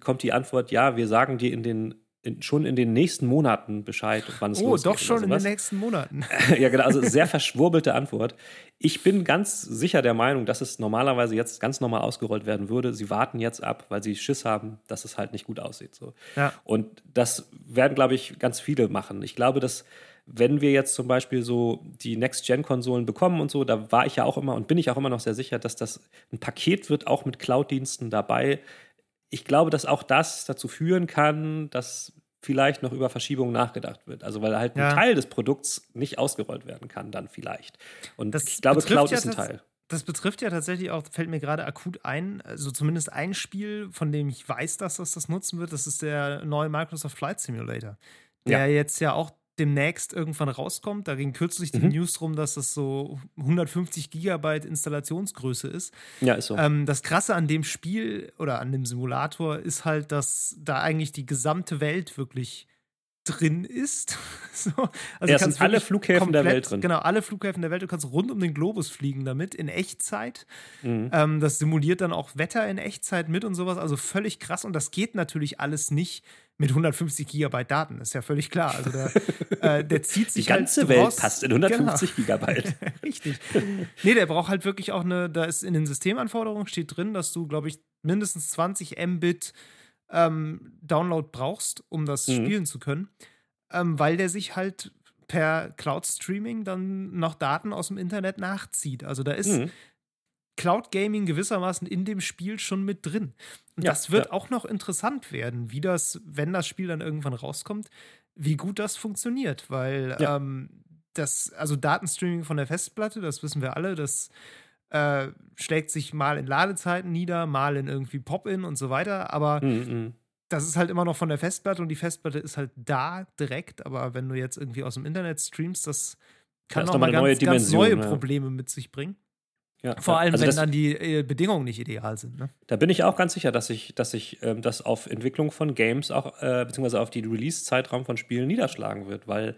kommt die Antwort, ja, wir sagen dir in den in, schon in den nächsten Monaten Bescheid, wann es Oh, losgeht doch oder schon in den nächsten Monaten. ja, genau, also sehr verschwurbelte Antwort. Ich bin ganz sicher der Meinung, dass es normalerweise jetzt ganz normal ausgerollt werden würde. Sie warten jetzt ab, weil sie Schiss haben, dass es halt nicht gut aussieht. So. Ja. Und das werden, glaube ich, ganz viele machen. Ich glaube, dass wenn wir jetzt zum Beispiel so die Next-Gen-Konsolen bekommen und so, da war ich ja auch immer und bin ich auch immer noch sehr sicher, dass das ein Paket wird, auch mit Cloud-Diensten dabei. Ich glaube, dass auch das dazu führen kann, dass vielleicht noch über Verschiebungen nachgedacht wird. Also weil halt ein Ja. Teil des Produkts nicht ausgerollt werden kann, dann vielleicht. Und Das ich glaube, Cloud ja ist ein Teil. Das betrifft ja tatsächlich auch, fällt mir gerade akut ein, also zumindest ein Spiel, von dem ich weiß, dass das das nutzen wird, das ist der neue Microsoft Flight Simulator, der Ja. jetzt ja auch demnächst irgendwann rauskommt. Da ging kürzlich die Mhm. News drum, dass das so 150 Gigabyte Installationsgröße ist. Ja, ist so. Ähm, das Krasse an dem Spiel oder an dem Simulator ist halt, dass da eigentlich die gesamte Welt wirklich drin ist. so. Also Ja, du es kannst sind alle Flughäfen der Welt drin. Genau, alle Flughäfen der Welt. Du kannst rund um den Globus fliegen damit in Echtzeit. Mhm. Ähm, das simuliert dann auch Wetter in Echtzeit mit und sowas. Also völlig krass. Und das geht natürlich alles nicht mit 150 Gigabyte Daten. Ist ja völlig klar. Also der, äh, der zieht Die sich ganze halt Welt raus- passt in 150 Gigabyte. Genau. Richtig. Nee, der braucht halt wirklich auch eine, da ist in den Systemanforderungen steht drin, dass du, glaube ich, mindestens 20 Mbit ähm, Download brauchst, um das Mhm. spielen zu können, ähm, weil der sich halt per Cloud-Streaming dann noch Daten aus dem Internet nachzieht. Also da ist Mhm. Cloud Gaming gewissermaßen in dem Spiel schon mit drin. Und Ja, das wird ja. auch noch interessant werden, wie das, wenn das Spiel dann irgendwann rauskommt, wie gut das funktioniert, weil Ja. ähm, das, also Datenstreaming von der Festplatte, das wissen wir alle, das äh, schlägt sich mal in Ladezeiten nieder, mal in irgendwie Pop-In und so weiter, aber Mhm, mhm. das ist halt immer noch von der Festplatte und die Festplatte ist halt da direkt, aber wenn du jetzt irgendwie aus dem Internet streamst, das kann noch mal ganz, neue ganz neue. Probleme mit sich bringen. Ja, Vor allem, Also wenn das, dann die äh, Bedingungen nicht ideal sind. Ne? Da bin ich auch ganz sicher, dass sich dass ich, ähm, das auf Entwicklung von Games auch, äh, beziehungsweise auf die Release-Zeitraum von Spielen niederschlagen wird, weil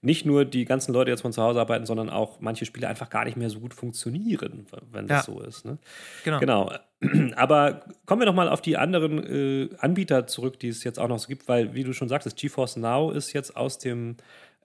nicht nur die ganzen Leute jetzt von zu Hause arbeiten, sondern auch manche Spiele einfach gar nicht mehr so gut funktionieren, wenn das Ja. so ist. Ne? Genau. Genau. Aber kommen wir noch mal auf die anderen äh, Anbieter zurück, die es jetzt auch noch so gibt, weil, wie du schon sagtest, GeForce Now ist jetzt aus dem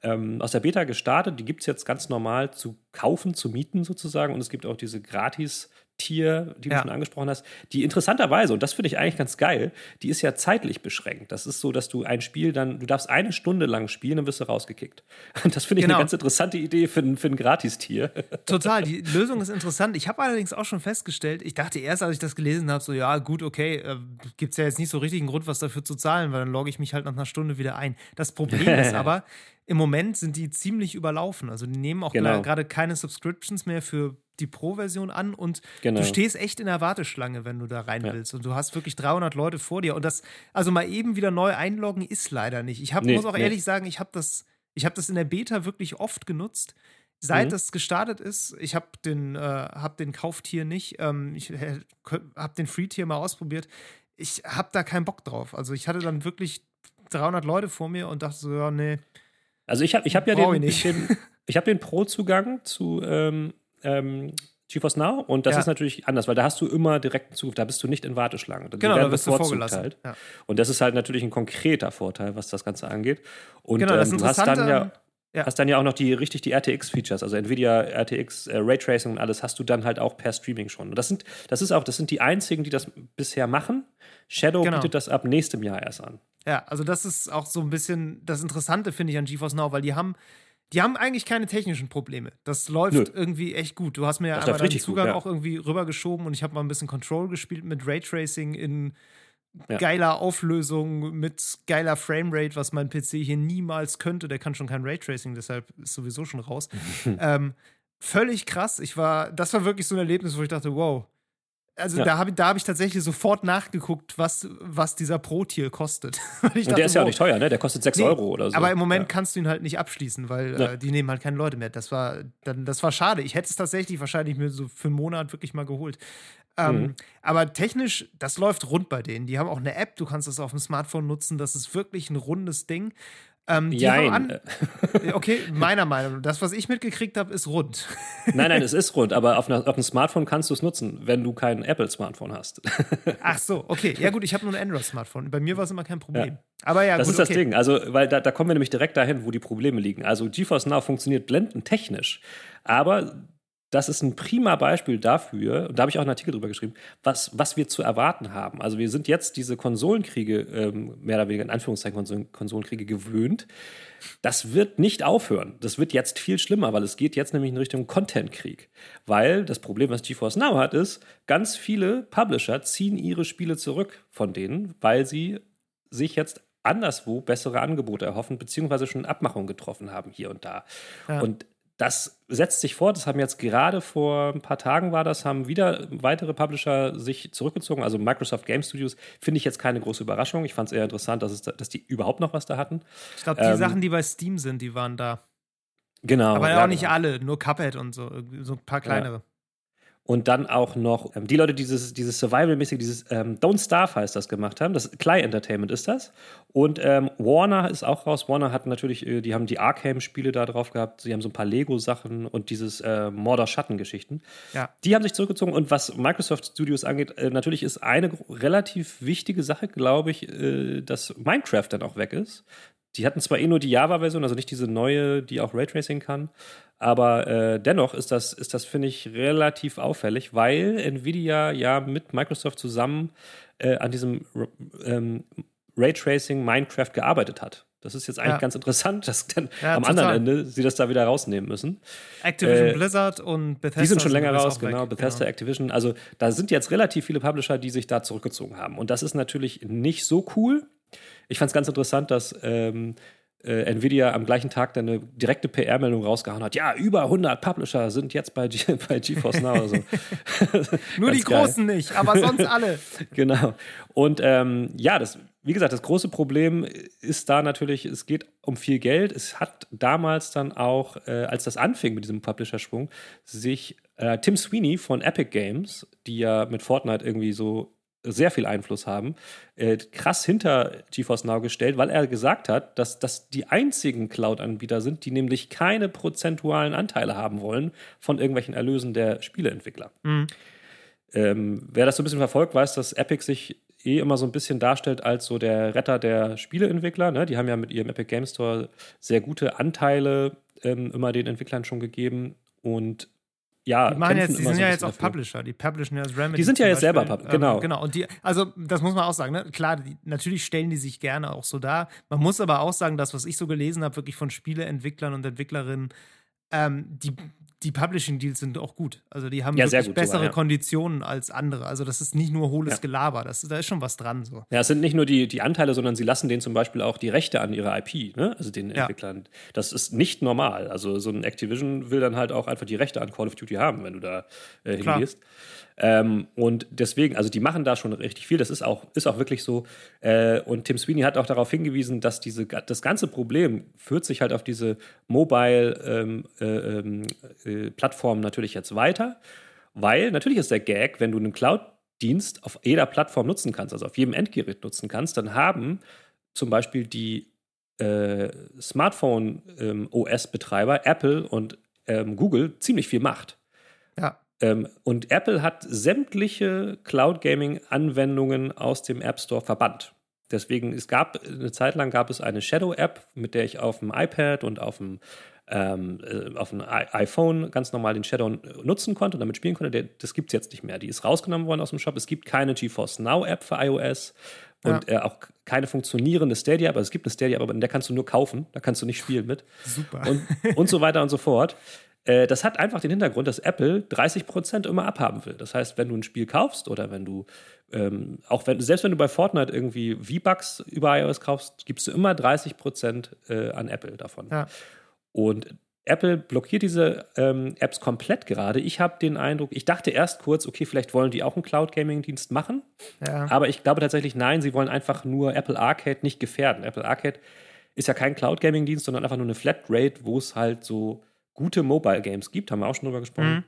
ähm, aus der Beta gestartet. Die gibt es jetzt ganz normal zu kaufen, zu mieten sozusagen. Und es gibt auch diese Gratis-Tier, die Ja. du schon angesprochen hast, die interessanterweise, und das finde ich eigentlich ganz geil, die ist ja zeitlich beschränkt. Das ist so, dass du ein Spiel dann, du darfst eine Stunde lang spielen, dann wirst du rausgekickt. Und das finde ich Genau. eine ganz interessante Idee für, ein- für ein Gratis-Tier. Total, die Lösung ist interessant. Ich habe allerdings auch schon festgestellt, ich dachte erst, als ich das gelesen habe, so, ja, gut, okay, äh, gibt es ja jetzt nicht so richtig einen Grund, was dafür zu zahlen, weil dann logge ich mich halt nach einer Stunde wieder ein. Das Problem ist aber, im Moment sind die ziemlich überlaufen. Also die nehmen auch Genau. gerade keine Subscriptions mehr für die Pro-Version an und Genau. du stehst echt in der Warteschlange, wenn du da rein Ja. willst. Und du hast wirklich 300 Leute vor dir. Und das, also mal eben wieder neu einloggen, ist leider nicht. Ich hab, Nee, muss auch nee. ehrlich sagen, ich habe das, ich hab das in der Beta wirklich oft genutzt. Seit Mhm. das gestartet ist, ich habe den, äh, hab den Kauftier nicht, ähm, ich äh, habe den Free-Tier mal ausprobiert. Ich habe da keinen Bock drauf. Also ich hatte dann wirklich 300 Leute vor mir und dachte so, ja, nee. Also ich habe ich hab ja Brauch den, ich den, ich hab den Pro-Zugang zu ähm, ähm, GeForce Now und das Ja. ist natürlich anders, weil da hast du immer direkten Zugriff, da bist du nicht in Warteschlange. Die Genau, da werden wirst du vorgelassen. Halt. Ja. Und das ist halt natürlich ein konkreter Vorteil, was das Ganze angeht. Und Genau, das ähm, du hast dann ja, ja. hast dann ja auch noch die richtig die RTX-Features, also Nvidia RTX äh, Raytracing und alles hast du dann halt auch per Streaming schon. Und das sind, das ist auch, das sind die einzigen, die das bisher machen. Shadow Genau. bietet das ab nächstem Jahr erst an. Ja, also das ist auch so ein bisschen das Interessante, finde ich, an GeForce Now, weil die haben, die haben eigentlich keine technischen Probleme. Das läuft Nö. irgendwie echt gut. Du hast mir ja Das einmal deinen richtig gut, Zugang ja. auch irgendwie rübergeschoben und ich habe mal ein bisschen Control gespielt mit Raytracing in Ja. geiler Auflösung, mit geiler Framerate, was mein PC hier niemals könnte. Der kann schon kein Raytracing, deshalb ist sowieso schon raus. ähm, völlig krass. Ich war, das war wirklich so ein Erlebnis, wo ich dachte, wow. also Ja. da habe da hab ich tatsächlich sofort nachgeguckt, was, was dieser Pro-Tier kostet. Und der ist ja auch nicht teuer, ne? Der kostet 6 Nee, Euro oder so. Aber im Moment Ja. kannst du ihn halt nicht abschließen, weil Ja. äh, die nehmen halt keine Leute mehr. Das war, dann, das war schade. Ich hätte es tatsächlich wahrscheinlich mir so für einen Monat wirklich mal geholt. Ähm, Mhm. Aber technisch, das läuft rund bei denen. Die haben auch eine App, du kannst das auf dem Smartphone nutzen. Das ist wirklich ein rundes Ding. Ähm, an, okay, meiner Meinung nach. Das, was ich mitgekriegt habe, ist rund. Nein, nein, es ist rund, aber auf, einer, auf einem Smartphone kannst du es nutzen, wenn du kein Apple-Smartphone hast. Ach so, okay. Ja, gut, ich habe nur ein Android-Smartphone. Bei mir war es immer kein Problem. Aber ja, Das gut, ist das okay. Ding. Also, weil da, da kommen wir nämlich direkt dahin, wo die Probleme liegen. Also, GeForce Now funktioniert blendentechnisch, aber das ist ein prima Beispiel dafür, und da habe ich auch einen Artikel drüber geschrieben, was, was wir zu erwarten haben. Also, wir sind jetzt diese Konsolenkriege, ähm, mehr oder weniger in Anführungszeichen Konsolen, Konsolenkriege gewöhnt. Das wird nicht aufhören. Das wird jetzt viel schlimmer, weil es geht jetzt nämlich in Richtung Content-Krieg. Weil das Problem, was GeForce Now hat, ist, ganz viele Publisher ziehen ihre Spiele zurück von denen, weil sie sich jetzt anderswo bessere Angebote erhoffen, beziehungsweise schon Abmachungen getroffen haben hier und da. Ja. Und das setzt sich fort. Das haben jetzt gerade vor ein paar Tagen war das, haben wieder weitere Publisher sich zurückgezogen. Also Microsoft Game Studios finde ich jetzt keine große Überraschung. Ich fand es eher interessant, dass, es da, dass die überhaupt noch was da hatten. Ich glaube, die Ähm, Sachen, die bei Steam sind, die waren da. Genau. Aber ja, auch nicht genau. alle, nur Cuphead und so, so ein paar kleinere. Und dann auch noch ähm, die Leute, die dieses, dieses Survival-mäßig, dieses ähm, Don't Starve heißt das gemacht haben. Das Clay Entertainment ist das. Und ähm, Warner ist auch raus. Warner hat natürlich, äh, die haben die Arkham-Spiele da drauf gehabt. Sie haben so ein paar Lego-Sachen und dieses äh, Mordor-Schatten-Geschichten. Ja. Die haben sich zurückgezogen. Und was Microsoft Studios angeht, äh, natürlich ist eine relativ wichtige Sache, glaube ich, äh, dass Minecraft dann auch weg ist. Die hatten zwar eh nur die Java-Version, also nicht diese neue, die auch Raytracing kann, aber äh, dennoch ist das, ist das finde ich, relativ auffällig, weil Nvidia ja mit Microsoft zusammen äh, an diesem ähm, Raytracing Minecraft gearbeitet hat. Das ist jetzt eigentlich Ja. ganz interessant, dass dann Ja, am total. anderen Ende sie das da wieder rausnehmen müssen. Activision Äh, Blizzard und Bethesda. Die sind schon länger übrigens raus, auch weg. genau. Bethesda, Activision. Also da sind jetzt relativ viele Publisher, die sich da zurückgezogen haben. Und das ist natürlich nicht so cool. Ich fand es ganz interessant, dass ähm, äh, Nvidia am gleichen Tag dann eine direkte PR-Meldung rausgehauen hat. Ja, über 100 Publisher sind jetzt bei, G bei GeForce Now. Also. Nur die geil. Großen nicht, aber sonst alle. Genau. Und ähm, ja, das, wie gesagt, das große Problem ist da natürlich, es geht um viel Geld. Es hat damals dann auch, äh, als das anfing mit diesem Publisher-Schwung, sich äh, Tim Sweeney von Epic Games, die ja mit Fortnite irgendwie so sehr viel Einfluss haben, äh, krass hinter GeForce Now gestellt, weil er gesagt hat, dass das die einzigen Cloud-Anbieter sind, die nämlich keine prozentualen Anteile haben wollen von irgendwelchen Erlösen der Spieleentwickler. Ähm, wer das so ein bisschen verfolgt, weiß, dass Epic sich eh immer so ein bisschen darstellt als so der Retter der Spieleentwickler. Ne? Die haben ja mit ihrem Epic Game Store sehr gute Anteile ähm, immer den Entwicklern schon gegeben und ja, Die, machen jetzt, die sind so ja jetzt auch dafür. Publisher. Die publishen ja das Remedy. Die sind ja jetzt selber Beispiel. Pub- genau. Ähm, genau. Und die, also, das muss man auch sagen. Ne? Klar, die, natürlich stellen die sich gerne auch so dar. Man muss aber auch sagen, das, was ich so gelesen habe, wirklich von Spieleentwicklern und Entwicklerinnen, ähm, die, die Publishing-Deals sind auch gut. Also, die haben Ja, wirklich gut bessere sogar, ja. Konditionen als andere. Also, das ist nicht nur hohles Ja. Gelaber. Das, da ist schon was dran. So. Ja, es sind nicht nur die, die Anteile, sondern sie lassen denen zum Beispiel auch die Rechte an ihrer IP, ne? also den. Entwicklern. Das ist nicht normal. Also so ein Activision will dann halt auch einfach die Rechte an Call of Duty haben, wenn du da äh, hingehst. Ähm, und deswegen, also die machen da schon richtig viel, das ist auch, ist auch wirklich so. Äh, und Tim Sweeney hat auch darauf hingewiesen, dass diese, das ganze Problem führt sich halt auf diese Mobile-Plattformen äh, ähm, äh, natürlich jetzt weiter, weil natürlich ist der Gag, wenn du einen Cloud-Dienst auf jeder Plattform nutzen kannst, also auf jedem Endgerät nutzen kannst, dann haben zum Beispiel die äh, Smartphone-OS-Betreiber, Apple und ähm, Google, ziemlich viel Macht. Ja. Ähm, und Apple hat sämtliche Cloud-Gaming-Anwendungen aus dem App Store verbannt. Deswegen, es gab, eine Zeit lang gab es eine Shadow-App, mit der ich auf dem iPad und auf dem, ähm, äh, auf dem iPhone ganz normal den Shadow nutzen konnte und damit spielen konnte. Das gibt es jetzt nicht mehr. Die ist rausgenommen worden aus dem Shop. Es gibt keine GeForce Now-App für iOS und äh, auch keine funktionierende Stadia-App. Also es gibt eine Stadia-App, aber in der kannst du nur kaufen. Da kannst du nicht spielen mit Super. und, und so weiter und so fort. Äh, das hat einfach den Hintergrund, dass Apple 30% immer abhaben will. Das heißt, wenn du ein Spiel kaufst oder wenn du, ähm, auch wenn, selbst wenn du bei Fortnite irgendwie V-Bucks über iOS kaufst, gibst du immer 30% äh, an Apple davon. Ja. Und Apple blockiert diese ähm, Apps komplett gerade. Ich habe den Eindruck, ich dachte erst kurz, okay, vielleicht wollen die auch einen Cloud Gaming Dienst machen. Ja. Aber ich glaube tatsächlich, nein, sie wollen einfach nur Apple Arcade nicht gefährden. Apple Arcade ist ja kein Cloud Gaming Dienst, sondern einfach nur eine Flatrate, wo es halt so gute Mobile Games gibt. Haben wir auch schon drüber gesprochen. Mhm.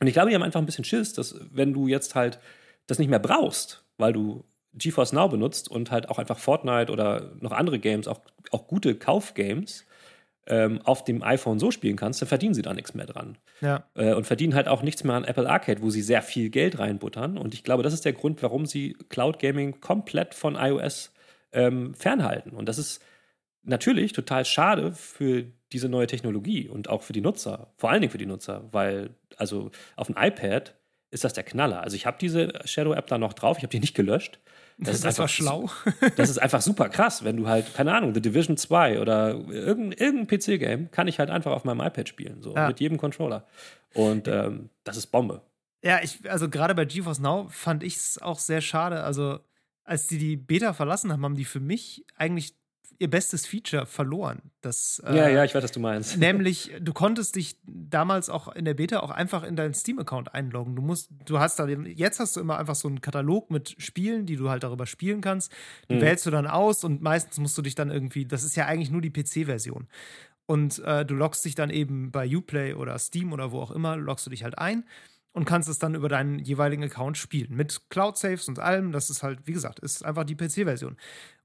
Und ich glaube, die haben einfach ein bisschen Schiss, dass wenn du jetzt halt das nicht mehr brauchst, weil du GeForce Now benutzt und halt auch einfach Fortnite oder noch andere Games, auch, auch gute Kaufgames, ähm, auf dem iPhone so spielen kannst, dann verdienen sie da nichts mehr dran. Ja. Äh, und verdienen halt auch nichts mehr an Apple Arcade, wo sie sehr viel Geld reinbuttern. Und ich glaube, das ist der Grund, warum sie Cloud Gaming komplett von iOS ähm, fernhalten. Und das ist natürlich total schade für diese neue Technologie und auch für die Nutzer, vor allen Dingen für die Nutzer, weil also auf dem iPad ist das der Knaller. Also ich habe diese Shadow App da noch drauf, ich habe die nicht gelöscht. Das, ist das war schlau. das ist einfach super krass, wenn du halt, keine Ahnung, The Division 2 oder irgendein, irgendein PC-Game kann ich halt einfach auf meinem iPad spielen, so ja. mit jedem Controller. Und ähm, das ist Bombe. Ja, ich, also gerade bei GeForce Now fand ich es auch sehr schade. Also, als die die Beta verlassen haben, haben die für mich eigentlich ihr bestes Feature verloren. Das, ja, äh, ja, ich weiß, was du meinst. Nämlich, du konntest dich damals auch in der Beta auch einfach in deinen Steam-Account einloggen. Du musst, du hast da, jetzt hast du immer einfach so einen Katalog mit Spielen, die du halt darüber spielen kannst. Die mhm. wählst du dann aus und meistens musst du dich dann irgendwie, das ist ja eigentlich nur die PC-Version. Und äh, du loggst dich dann eben bei Uplay oder Steam oder wo auch immer, loggst du dich halt ein und kannst es dann über deinen jeweiligen Account spielen. Mit Cloud Saves und allem. Das ist halt, wie gesagt, ist einfach die PC-Version.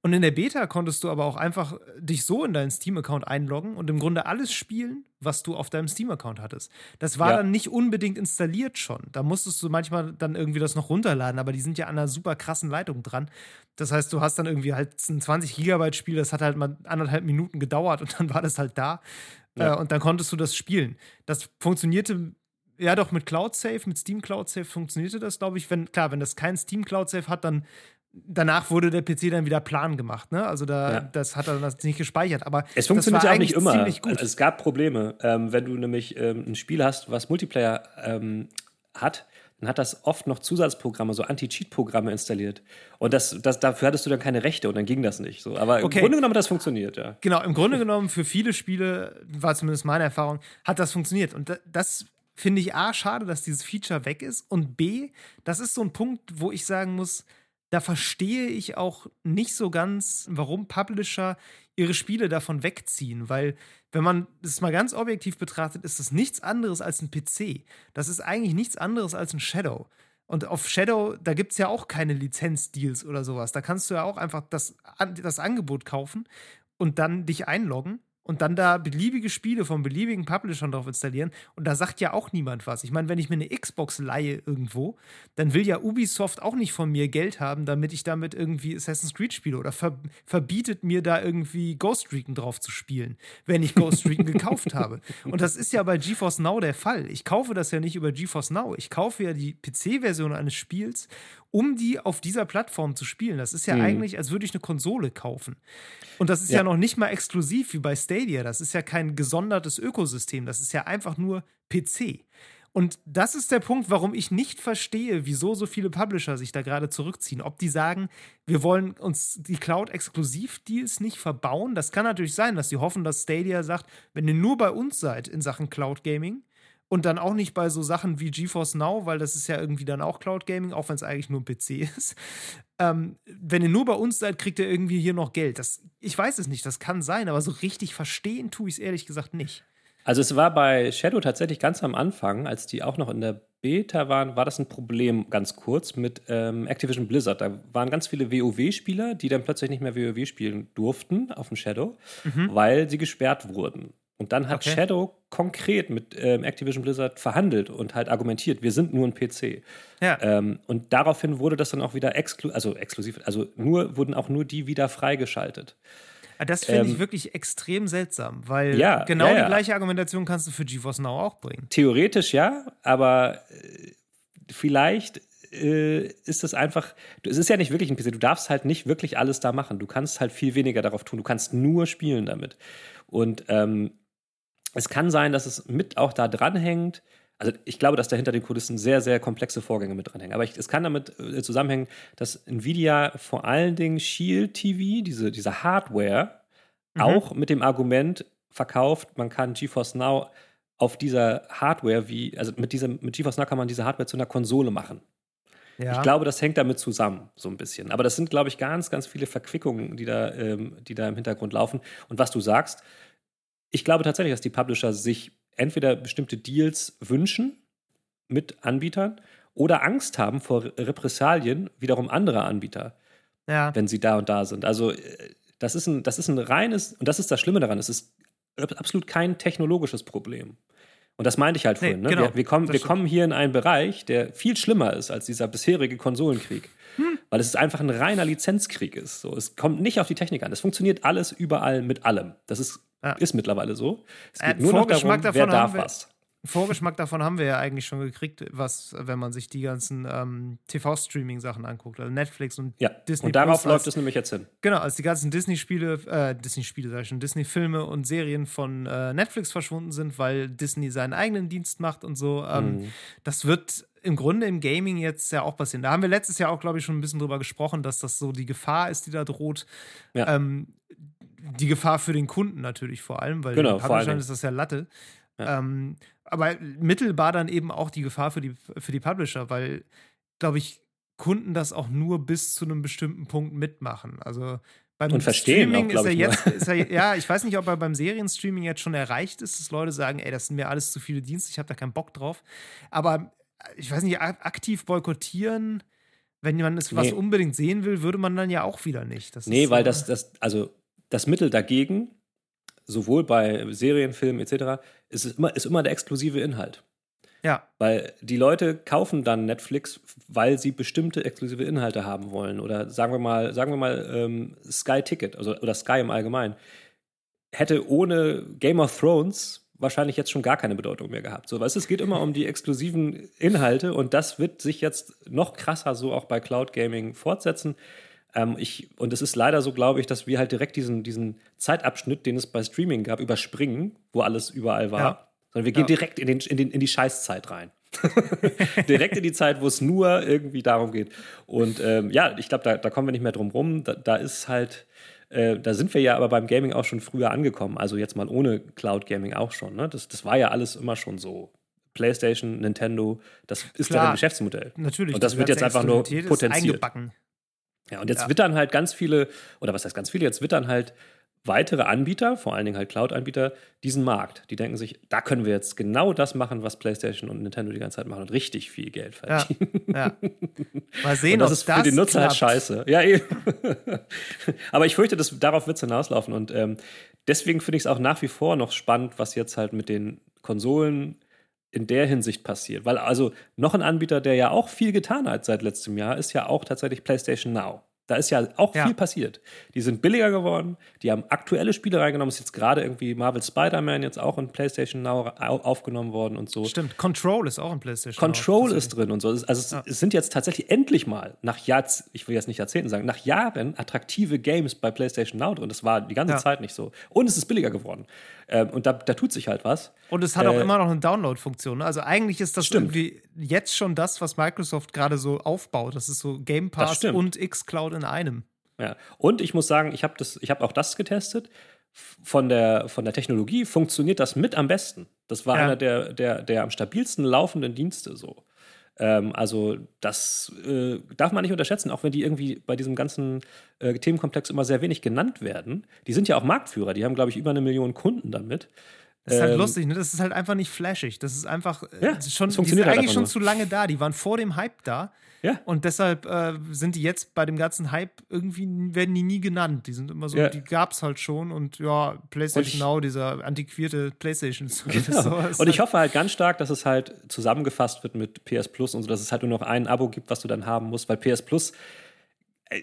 Und in der Beta konntest du aber auch einfach dich so in deinen Steam-Account einloggen und im Grunde alles spielen, was du auf deinem Steam-Account hattest. Das war ja. dann nicht unbedingt installiert schon. Da musstest du manchmal dann irgendwie das noch runterladen, aber die sind ja an einer super krassen Leitung dran. Das heißt, du hast dann irgendwie halt ein 20 Gigabyte Spiel, das hat halt mal anderthalb Minuten gedauert und dann war das halt da. Ja. Äh, und dann konntest du das spielen. Das funktionierte ja, doch, mit Cloud Safe, mit Steam Cloud Safe funktionierte das, glaube ich. Wenn, klar, wenn das kein Steam Cloud Safe hat, dann danach wurde der PC dann wieder plan gemacht, ne? Also da, ja. das hat er dann nicht gespeichert. Aber es funktioniert ja auch nicht immer. Also es gab Probleme. Ähm, wenn du nämlich ähm, ein Spiel hast, was Multiplayer ähm, hat, dann hat das oft noch Zusatzprogramme, so Anti-Cheat-Programme installiert. Und das, das, dafür hattest du dann keine Rechte und dann ging das nicht. So. Aber okay. im Grunde genommen hat das funktioniert, ja. Genau, im Grunde genommen für viele Spiele, war zumindest meine Erfahrung, hat das funktioniert. Und das finde ich A, schade, dass dieses Feature weg ist. Und B, das ist so ein Punkt, wo ich sagen muss, da verstehe ich auch nicht so ganz, warum Publisher ihre Spiele davon wegziehen, weil wenn man das mal ganz objektiv betrachtet, ist das nichts anderes als ein PC. Das ist eigentlich nichts anderes als ein Shadow. Und auf Shadow, da gibt es ja auch keine Lizenzdeals oder sowas. Da kannst du ja auch einfach das, das Angebot kaufen und dann dich einloggen und dann da beliebige Spiele von beliebigen Publishern drauf installieren. Und da sagt ja auch niemand was. Ich meine, wenn ich mir eine Xbox leihe irgendwo, dann will ja Ubisoft auch nicht von mir Geld haben, damit ich damit irgendwie Assassin's Creed spiele oder ver verbietet mir da irgendwie Ghost Recon drauf zu spielen, wenn ich Ghost Recon gekauft habe. Und das ist ja bei GeForce Now der Fall. Ich kaufe das ja nicht über GeForce Now. Ich kaufe ja die PC-Version eines Spiels, um die auf dieser Plattform zu spielen. Das ist ja mhm. eigentlich, als würde ich eine Konsole kaufen. Und das ist ja. ja noch nicht mal exklusiv wie bei Stadia. Das ist ja kein gesondertes Ökosystem. Das ist ja einfach nur PC. Und das ist der Punkt, warum ich nicht verstehe, wieso so viele Publisher sich da gerade zurückziehen. Ob die sagen, wir wollen uns die Cloud-Exklusiv-Deals nicht verbauen. Das kann natürlich sein, dass sie hoffen, dass Stadia sagt, wenn ihr nur bei uns seid in Sachen Cloud Gaming, und dann auch nicht bei so Sachen wie GeForce Now, weil das ist ja irgendwie dann auch Cloud Gaming, auch wenn es eigentlich nur ein PC ist. Ähm, wenn ihr nur bei uns seid, kriegt ihr irgendwie hier noch Geld. Das, ich weiß es nicht, das kann sein, aber so richtig verstehen tue ich es ehrlich gesagt nicht. Also es war bei Shadow tatsächlich ganz am Anfang, als die auch noch in der Beta waren, war das ein Problem ganz kurz mit ähm, Activision Blizzard. Da waren ganz viele WoW-Spieler, die dann plötzlich nicht mehr WoW spielen durften auf dem Shadow, mhm. weil sie gesperrt wurden. Und dann hat okay. Shadow konkret mit ähm, Activision Blizzard verhandelt und halt argumentiert, wir sind nur ein PC. Ja. Ähm, und daraufhin wurde das dann auch wieder exklu also exklusiv, also nur wurden auch nur die wieder freigeschaltet. Ah, das finde ähm, ich wirklich extrem seltsam, weil ja, genau ja, ja. die gleiche Argumentation kannst du für GeForce Now auch bringen. Theoretisch ja, aber äh, vielleicht äh, ist es einfach, es ist ja nicht wirklich ein PC, du darfst halt nicht wirklich alles da machen. Du kannst halt viel weniger darauf tun, du kannst nur spielen damit. Und ähm, es kann sein, dass es mit auch da dranhängt. Also ich glaube, dass da hinter den Kulissen sehr, sehr komplexe Vorgänge mit dranhängen. Aber ich, es kann damit äh, zusammenhängen, dass Nvidia vor allen Dingen Shield TV, diese, diese Hardware, mhm. auch mit dem Argument verkauft, man kann GeForce Now auf dieser Hardware wie, also mit, diesem, mit GeForce Now kann man diese Hardware zu einer Konsole machen. Ja. Ich glaube, das hängt damit zusammen, so ein bisschen. Aber das sind, glaube ich, ganz, ganz viele Verquickungen, die da, ähm, die da im Hintergrund laufen. Und was du sagst, ich glaube tatsächlich, dass die Publisher sich entweder bestimmte Deals wünschen mit Anbietern oder Angst haben vor Repressalien wiederum anderer Anbieter, ja. wenn sie da und da sind. Also äh, das ist ein, das ist ein reines, und das ist das Schlimme daran, es ist absolut kein technologisches Problem. Und das meinte ich halt vorhin. Nee, ne? genau, wir, wir, kommen, wir kommen hier in einen Bereich, der viel schlimmer ist als dieser bisherige Konsolenkrieg. Hm. Weil es einfach ein reiner Lizenzkrieg ist. So, es kommt nicht auf die Technik an. Es funktioniert alles überall mit allem. Das ist, ja. ist mittlerweile so. Es geht äh, nur noch darum, wer darf was. Vorgeschmack davon haben wir ja eigentlich schon gekriegt, was, wenn man sich die ganzen ähm, TV-Streaming-Sachen anguckt, also Netflix und ja, Disney. Und darauf Plus, läuft es nämlich jetzt hin. Genau, als die ganzen Disney-Spiele, äh, Disney-Spiele, sag ich schon, Disney-Filme und Serien von äh, Netflix verschwunden sind, weil Disney seinen eigenen Dienst macht und so. Ähm, mhm. Das wird im Grunde im Gaming jetzt ja auch passieren. Da haben wir letztes Jahr auch, glaube ich, schon ein bisschen drüber gesprochen, dass das so die Gefahr ist, die da droht. Ja. Ähm, die Gefahr für den Kunden natürlich vor allem, weil genau, allem ist das ja Latte. Ja. Ähm, aber mittelbar dann eben auch die Gefahr für die, für die Publisher, weil, glaube ich, Kunden das auch nur bis zu einem bestimmten Punkt mitmachen. Also beim und verstehen Streaming auch, ist er jetzt, ist er, ja, ich weiß nicht, ob er beim Serienstreaming jetzt schon erreicht ist, dass Leute sagen, ey, das sind mir alles zu viele Dienste, ich habe da keinen Bock drauf. Aber ich weiß nicht, aktiv boykottieren, wenn man es nee. was unbedingt sehen will, würde man dann ja auch wieder nicht. Das nee, weil das, das, also das Mittel dagegen sowohl bei Serien, Filmen etc., ist immer, ist immer der exklusive Inhalt. Ja. Weil die Leute kaufen dann Netflix, weil sie bestimmte exklusive Inhalte haben wollen. Oder sagen wir mal, sagen wir mal ähm, Sky Ticket also, oder Sky im Allgemeinen. Hätte ohne Game of Thrones wahrscheinlich jetzt schon gar keine Bedeutung mehr gehabt. So, weißt du, es geht immer um die exklusiven Inhalte und das wird sich jetzt noch krasser so auch bei Cloud Gaming fortsetzen. Ähm, ich, und es ist leider so, glaube ich, dass wir halt direkt diesen, diesen Zeitabschnitt, den es bei Streaming gab, überspringen, wo alles überall war. Ja. Sondern wir gehen ja. direkt in, den, in, den, in die Scheißzeit rein. direkt in die Zeit, wo es nur irgendwie darum geht. Und ähm, ja, ich glaube, da, da, kommen wir nicht mehr drum rum. Da, da ist halt, äh, da sind wir ja aber beim Gaming auch schon früher angekommen. Also jetzt mal ohne Cloud Gaming auch schon. Ne? Das, das war ja alles immer schon so. PlayStation, Nintendo, das ist Klar, deren Geschäftsmodell. Natürlich. Und das, das wird jetzt einfach nur potenziert. Eingebacken. Ja, und jetzt ja. wittern halt ganz viele, oder was heißt ganz viele, jetzt wittern halt weitere Anbieter, vor allen Dingen halt Cloud-Anbieter, diesen Markt. Die denken sich, da können wir jetzt genau das machen, was PlayStation und Nintendo die ganze Zeit machen und richtig viel Geld verdienen. Ja, ja. Mal sehen, und das ist für das die Nutzer halt klappt. halt scheiße. Ja, eben. Aber ich fürchte, dass, darauf wird es hinauslaufen. Und ähm, deswegen finde ich es auch nach wie vor noch spannend, was jetzt halt mit den Konsolen in der Hinsicht passiert. Weil also noch ein Anbieter, der ja auch viel getan hat seit letztem Jahr, ist ja auch tatsächlich PlayStation Now. Da ist ja auch ja. viel passiert. Die sind billiger geworden, die haben aktuelle Spiele reingenommen. Ist jetzt gerade irgendwie Marvel Spider-Man jetzt auch in PlayStation Now aufgenommen worden und so. Stimmt, Control ist auch in PlayStation Control Now, ist drin und so. Also es, ja. es, sind jetzt tatsächlich endlich mal nach Jahr, ich will jetzt nicht Jahrzehnten sagen, nach Jahren attraktive Games bei PlayStation Now drin. Das war die ganze ja. Zeit nicht so. Und es ist billiger geworden. Ähm, und da, da, tut sich halt was. Und es hat äh, auch immer noch eine Download-Funktion. Ne? Also eigentlich ist das stimmt. irgendwie jetzt schon das, was Microsoft gerade so aufbaut. Das ist so Game Pass und xCloud in einem. Ja. Und ich muss sagen, ich habe hab auch das getestet. Von der, von der Technologie funktioniert das mit am besten. Das war ja. einer der, der, der am stabilsten laufenden Dienste so. Ähm, also das äh, darf man nicht unterschätzen, auch wenn die irgendwie bei diesem ganzen äh, Themenkomplex immer sehr wenig genannt werden. Die sind ja auch Marktführer, die haben, glaube ich, über eine Million Kunden damit. Das ist halt ähm, lustig, ne? Das ist halt einfach nicht flashig. Das ist einfach äh, ja, schon, die sind halt eigentlich schon zu lange da. Die waren vor dem Hype da. Ja. Und deshalb äh, sind die jetzt bei dem ganzen Hype irgendwie, werden die nie genannt. Die sind immer so, ja. die gab es halt schon und ja, PlayStation ich, Now, dieser antiquierte PlayStation Genau. So, und ich halt hoffe halt ganz stark, dass es halt zusammengefasst wird mit PS Plus und so, dass es halt nur noch ein Abo gibt, was du dann haben musst, weil PS Plus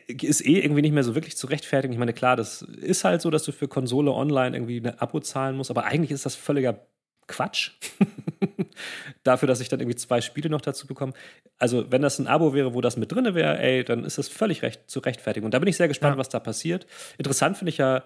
ist eh irgendwie nicht mehr so wirklich zu rechtfertigen. Ich meine, klar, das ist halt so, dass du für Konsole online irgendwie ein Abo zahlen musst, aber eigentlich ist das völliger Quatsch. Dafür, dass ich dann irgendwie zwei Spiele noch dazu bekomme. Also, wenn das ein Abo wäre, wo das mit drin wäre, ey, dann ist das völlig recht zu rechtfertigen. Und da bin ich sehr gespannt, ja. was da passiert. Interessant finde ich ja,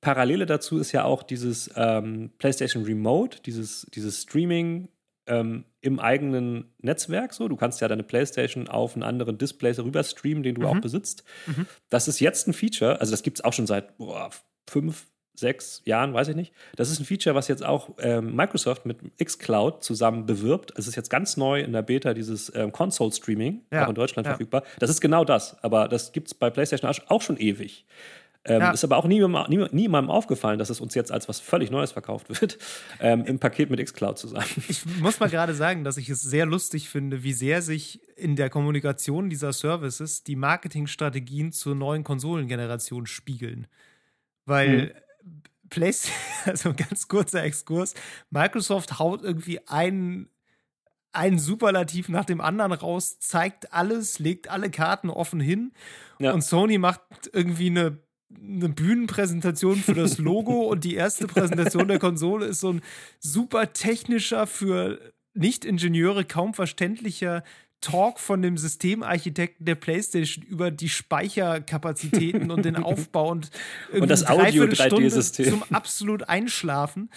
Parallele dazu ist ja auch dieses ähm, PlayStation Remote, dieses, dieses Streaming ähm, im eigenen Netzwerk. So, du kannst ja deine PlayStation auf einen anderen Display rüber streamen, den du mhm. auch besitzt. Mhm. Das ist jetzt ein Feature, also das gibt es auch schon seit boah, fünf, sechs Jahren, weiß ich nicht. Das ist ein Feature, was jetzt auch ähm, Microsoft mit xCloud zusammen bewirbt. Es ist jetzt ganz neu in der Beta dieses ähm, Console-Streaming, ja, auch in Deutschland ja. verfügbar. Das ist genau das, aber das gibt es bei PlayStation auch schon ewig. Ähm, ja. Ist aber auch niemandem, nie, niemandem aufgefallen, dass es uns jetzt als was völlig Neues verkauft wird, ähm, im Paket mit xCloud zusammen. Ich muss mal gerade sagen, dass ich es sehr lustig finde, wie sehr sich in der Kommunikation dieser Services die Marketingstrategien zur neuen Konsolengeneration spiegeln. Weil hm. PlayStation, also ganz kurzer Exkurs, Microsoft haut irgendwie einen ein Superlativ nach dem anderen raus, zeigt alles, legt alle Karten offen hin. Ja. Und Sony macht irgendwie eine eine Bühnenpräsentation für das Logo und die erste Präsentation der Konsole ist so ein super technischer, für Nicht-Ingenieure kaum verständlicher Talk von dem Systemarchitekten der PlayStation über die Speicherkapazitäten und den Aufbau und, und das Audio 3D-System zum absolut Einschlafen.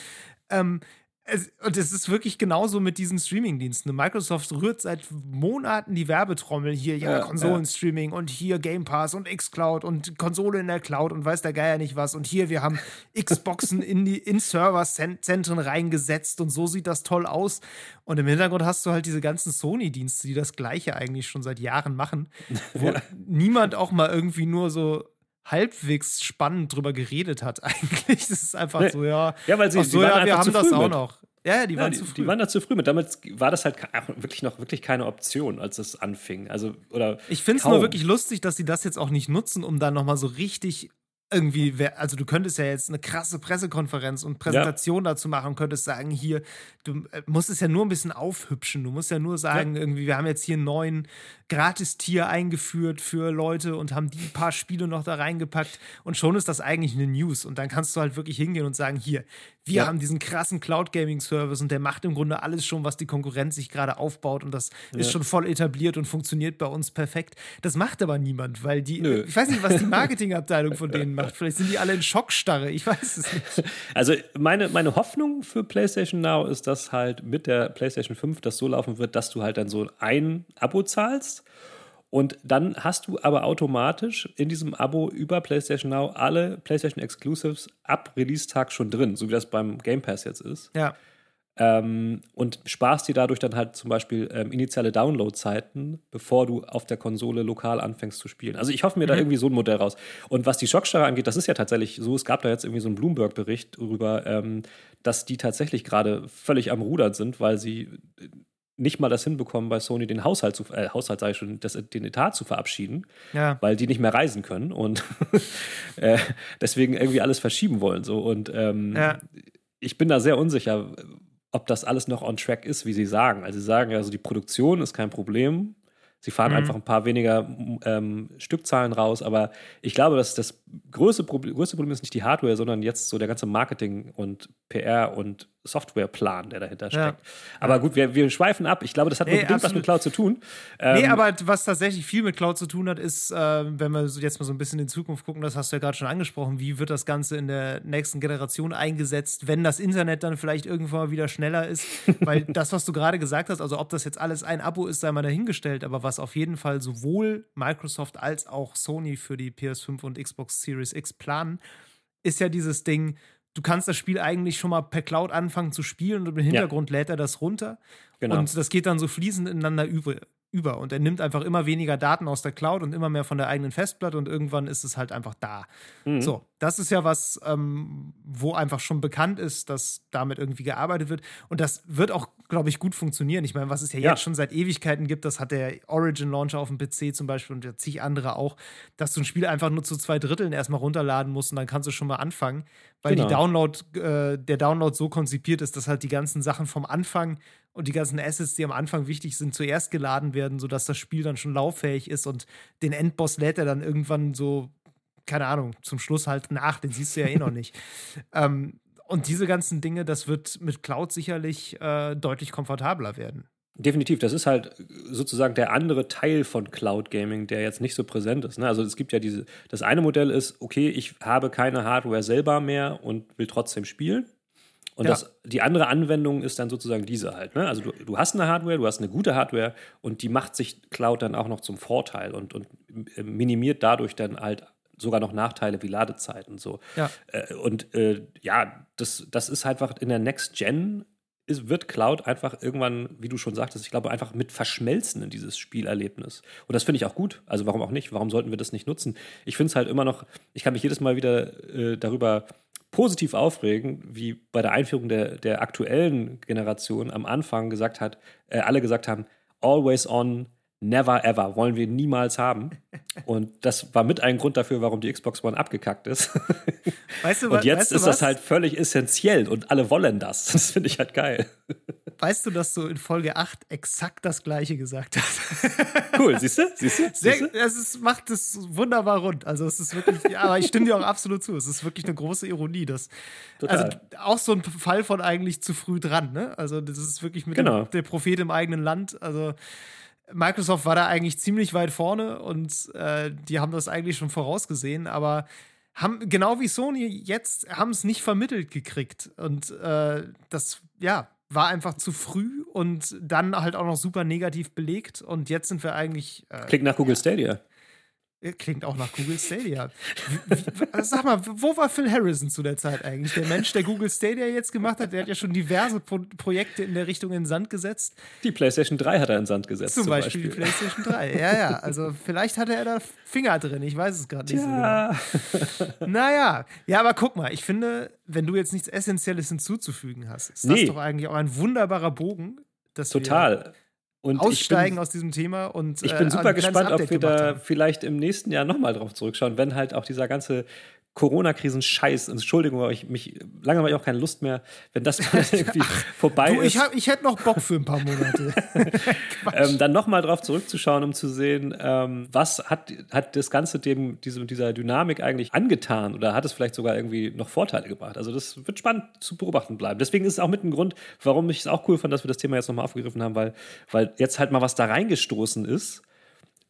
Ähm, es, und es ist wirklich genauso mit diesen Streaming-Diensten. Microsoft rührt seit Monaten die Werbetrommel hier, ja, ja Konsolenstreaming ja. und hier Game Pass und Xcloud und Konsole in der Cloud und weiß der Geier nicht was. Und hier, wir haben Xboxen in die in Serverzentren reingesetzt und so sieht das toll aus. Und im Hintergrund hast du halt diese ganzen Sony-Dienste, die das Gleiche eigentlich schon seit Jahren machen, wo ja. niemand auch mal irgendwie nur so halbwegs spannend drüber geredet hat, eigentlich. Das ist einfach nee. so, ja. Ja, weil sie, so, ja, wir haben das auch mit. noch. Ja, die waren ja, die, zu früh. Die waren da zu früh mit. Damals war das halt wirklich noch wirklich keine Option, als es anfing. Also, oder ich finde es nur wirklich lustig, dass sie das jetzt auch nicht nutzen, um da nochmal so richtig irgendwie, also du könntest ja jetzt eine krasse Pressekonferenz und Präsentation ja. dazu machen, könntest sagen, hier, du äh, musst es ja nur ein bisschen aufhübschen. Du musst ja nur sagen, ja. irgendwie, wir haben jetzt hier einen neuen Gratistier eingeführt für Leute und haben die paar Spiele noch da reingepackt und schon ist das eigentlich eine News. Und dann kannst du halt wirklich hingehen und sagen, hier, wir ja. haben diesen krassen Cloud-Gaming-Service und der macht im Grunde alles schon, was die Konkurrenz sich gerade aufbaut und das ist schon voll etabliert und funktioniert bei uns perfekt. Das macht aber niemand, weil die, Nö. ich weiß nicht, was die Marketingabteilung von denen macht. Vielleicht sind die alle in Schockstarre, ich weiß es nicht. Also meine, meine Hoffnung für PlayStation Now ist, dass halt mit der PlayStation 5 das so laufen wird, dass du halt dann so ein Abo zahlst und dann hast du aber automatisch in diesem Abo über PlayStation Now alle PlayStation Exclusives ab Release-Tag schon drin, so wie das beim Game Pass jetzt ist. Ja. Ähm, und sparst dir dadurch dann halt zum Beispiel ähm, initiale Download-Zeiten, bevor du auf der Konsole lokal anfängst zu spielen. Also ich hoffe mir mhm. da irgendwie so ein Modell raus. Und was die Schockstarre angeht, das ist ja tatsächlich so, es gab da jetzt irgendwie so einen Bloomberg-Bericht darüber, ähm, dass die tatsächlich gerade völlig am Rudern sind, weil sie nicht mal das hinbekommen, bei Sony den Haushalt zu, äh, Haushalt sage ich schon, das, den Etat zu verabschieden, ja. weil die nicht mehr reisen können und äh, deswegen irgendwie alles verschieben wollen. So. Und ähm, ja. ich bin da sehr unsicher, ob das alles noch on track ist, wie sie sagen. Also sie sagen ja, also die Produktion ist kein Problem. Sie fahren mhm. einfach ein paar weniger ähm, Stückzahlen raus, aber ich glaube, dass das größte Problem, größte Problem ist nicht die Hardware, sondern jetzt so der ganze Marketing und PR und Softwareplan, der dahinter steckt. Ja. Aber gut, wir, wir schweifen ab. Ich glaube, das hat nee, bestimmt was mit Cloud zu tun. Ähm, nee, aber was tatsächlich viel mit Cloud zu tun hat, ist, äh, wenn wir jetzt mal so ein bisschen in die Zukunft gucken, das hast du ja gerade schon angesprochen, wie wird das Ganze in der nächsten Generation eingesetzt, wenn das Internet dann vielleicht irgendwann mal wieder schneller ist. Weil das, was du gerade gesagt hast, also ob das jetzt alles ein Abo ist, sei mal dahingestellt, aber was auf jeden Fall sowohl Microsoft als auch Sony für die PS5 und Xbox Series X planen, ist ja dieses Ding, du kannst das Spiel eigentlich schon mal per Cloud anfangen zu spielen und im Hintergrund ja. lädt er das runter. Genau. Und das geht dann so fließend ineinander über über und er nimmt einfach immer weniger Daten aus der Cloud und immer mehr von der eigenen Festplatte und irgendwann ist es halt einfach da. Mhm. So, das ist ja was, ähm, wo einfach schon bekannt ist, dass damit irgendwie gearbeitet wird und das wird auch, glaube ich, gut funktionieren. Ich meine, was es ja, ja, jetzt schon seit Ewigkeiten gibt, das hat der Origin Launcher auf dem PC zum Beispiel und zig andere auch, dass du ein Spiel einfach nur zu zwei Dritteln erstmal runterladen musst und dann kannst du schon mal anfangen, weil genau. die Download, äh, der Download so konzipiert ist, dass halt die ganzen Sachen vom Anfang und die ganzen Assets, die am Anfang wichtig sind, zuerst geladen werden, sodass das Spiel dann schon lauffähig ist und den Endboss lädt er dann irgendwann so, keine Ahnung, zum Schluss halt nach, den siehst du ja eh noch nicht. Ähm, und diese ganzen Dinge, das wird mit Cloud sicherlich äh, deutlich komfortabler werden. Definitiv, das ist halt sozusagen der andere Teil von Cloud Gaming, der jetzt nicht so präsent ist. Ne? Also es gibt ja diese, das eine Modell ist, okay, ich habe keine Hardware selber mehr und will trotzdem spielen. Und ja. das, die andere Anwendung ist dann sozusagen diese halt. Ne? Also du, du hast eine Hardware, du hast eine gute Hardware und die macht sich Cloud dann auch noch zum Vorteil und, und äh, minimiert dadurch dann halt sogar noch Nachteile wie Ladezeit und so. Ja. Äh, und äh, ja, das, das ist einfach in der Next Gen ist, wird Cloud einfach irgendwann, wie du schon sagtest, ich glaube, einfach mit verschmelzen in dieses Spielerlebnis. Und das finde ich auch gut. Also warum auch nicht? Warum sollten wir das nicht nutzen? Ich finde es halt immer noch, ich kann mich jedes Mal wieder äh, darüber positiv aufregen, wie bei der Einführung der, der aktuellen Generation am Anfang gesagt hat, äh, alle gesagt haben, always on, never ever, wollen wir niemals haben. Und das war mit ein Grund dafür, warum die Xbox One abgekackt ist. Weißt du, und jetzt weißt du ist was? das halt völlig essentiell und alle wollen das. Das finde ich halt geil. Weißt du, dass du in Folge 8 exakt das gleiche gesagt hast? Cool, siehst du? Siehst du? Sehr, es ist, macht es wunderbar rund. Also es ist wirklich, ja, aber ich stimme dir auch absolut zu. Es ist wirklich eine große Ironie. Dass, Total. Also auch so ein Fall von eigentlich zu früh dran. Ne? Also das ist wirklich mit Genau. dem, der Prophet im eigenen Land. Also Microsoft war da eigentlich ziemlich weit vorne und äh, die haben das eigentlich schon vorausgesehen, aber haben genau wie Sony jetzt haben es nicht vermittelt gekriegt und äh, das ja war einfach zu früh und dann halt auch noch super negativ belegt und jetzt sind wir eigentlich äh, Klingt nach Google Stadia. Klingt auch nach Google Stadia. Also sag mal, wo war Phil Harrison zu der Zeit eigentlich? Der Mensch, der Google Stadia jetzt gemacht hat, der hat ja schon diverse Pro Projekte in der Richtung in den Sand gesetzt. Die PlayStation 3 hat er in den Sand gesetzt. Zum, Beispiel, die PlayStation 3. Ja, ja. Also vielleicht hatte er da Finger drin. Ich weiß es gerade nicht Ja. so genau. Naja. Ja, aber guck mal, ich finde, wenn du jetzt nichts Essentielles hinzuzufügen hast, ist das Nee. doch eigentlich auch ein wunderbarer Bogen, dass Total. Und aussteigen bin, aus diesem Thema und ich äh, bin ein super gespannt, ob wir da haben. vielleicht im nächsten Jahr nochmal drauf zurückschauen, wenn halt auch dieser ganze Corona-Krisen-Scheiß, Entschuldigung, aber ich mich, lange habe ich auch keine Lust mehr, wenn das mal irgendwie vorbei Du, ist. ich, hab, ich hätte noch Bock für ein paar Monate. ähm, dann nochmal drauf zurückzuschauen, um zu sehen, ähm, was hat, hat das Ganze dem, diese, dieser Dynamik eigentlich angetan oder hat es vielleicht sogar irgendwie noch Vorteile gebracht? Also das wird spannend zu beobachten bleiben. Deswegen ist es auch mit ein Grund, warum ich es auch cool fand, dass wir das Thema jetzt nochmal aufgegriffen haben, weil, weil jetzt halt mal was da reingestoßen ist,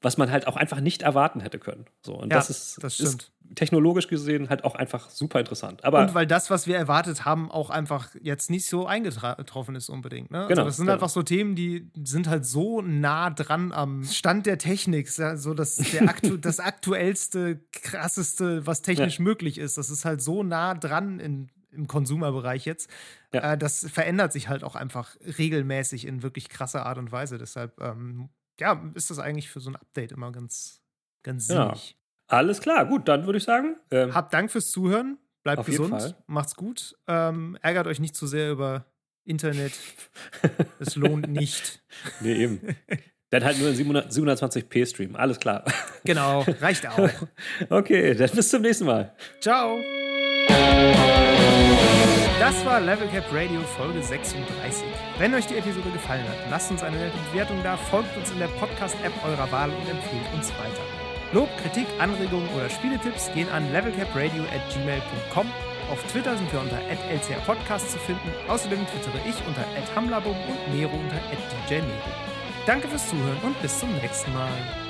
was man halt auch einfach nicht erwarten hätte können. So, und Ja, das ist, das ist stimmt. Technologisch gesehen halt auch einfach super interessant. Aber Und weil das, was wir erwartet haben, auch einfach jetzt nicht so eingetroffen ist unbedingt. Ne? Genau, also das sind genau. einfach so Themen, die sind halt so nah dran am Stand der Technik, ja, so dass der aktu das aktuellste, krasseste, was technisch möglich ist. Das ist halt so nah dran in, im Konsumerbereich jetzt. Ja. Äh, das verändert sich halt auch einfach regelmäßig in wirklich krasser Art und Weise. Deshalb, ähm, ja, ist das eigentlich für so ein Update immer ganz, ganz Ja. sinnig. Alles klar, gut, dann würde ich sagen, ähm, Habt Dank fürs Zuhören. Bleibt gesund. Macht's gut. Ähm, ärgert euch nicht zu sehr über Internet. Es lohnt nicht. nee, eben. Dann halt nur in 700 720p Stream, alles klar. Genau, reicht auch. Okay, dann bis zum nächsten Mal. Ciao. Das war Level Cap Radio Folge 36. Wenn euch die Episode gefallen hat, lasst uns eine nette Bewertung da, folgt uns in der Podcast-App eurer Wahl und empfehlt uns weiter. Lob, Kritik, Anregungen oder Spieletipps gehen an levelcapradio at gmail.com. Auf Twitter sind wir unter @lcrpodcast zu finden. Außerdem twittere ich unter @hamlabum und Nero unter @djnero. Danke fürs Zuhören und bis zum nächsten Mal.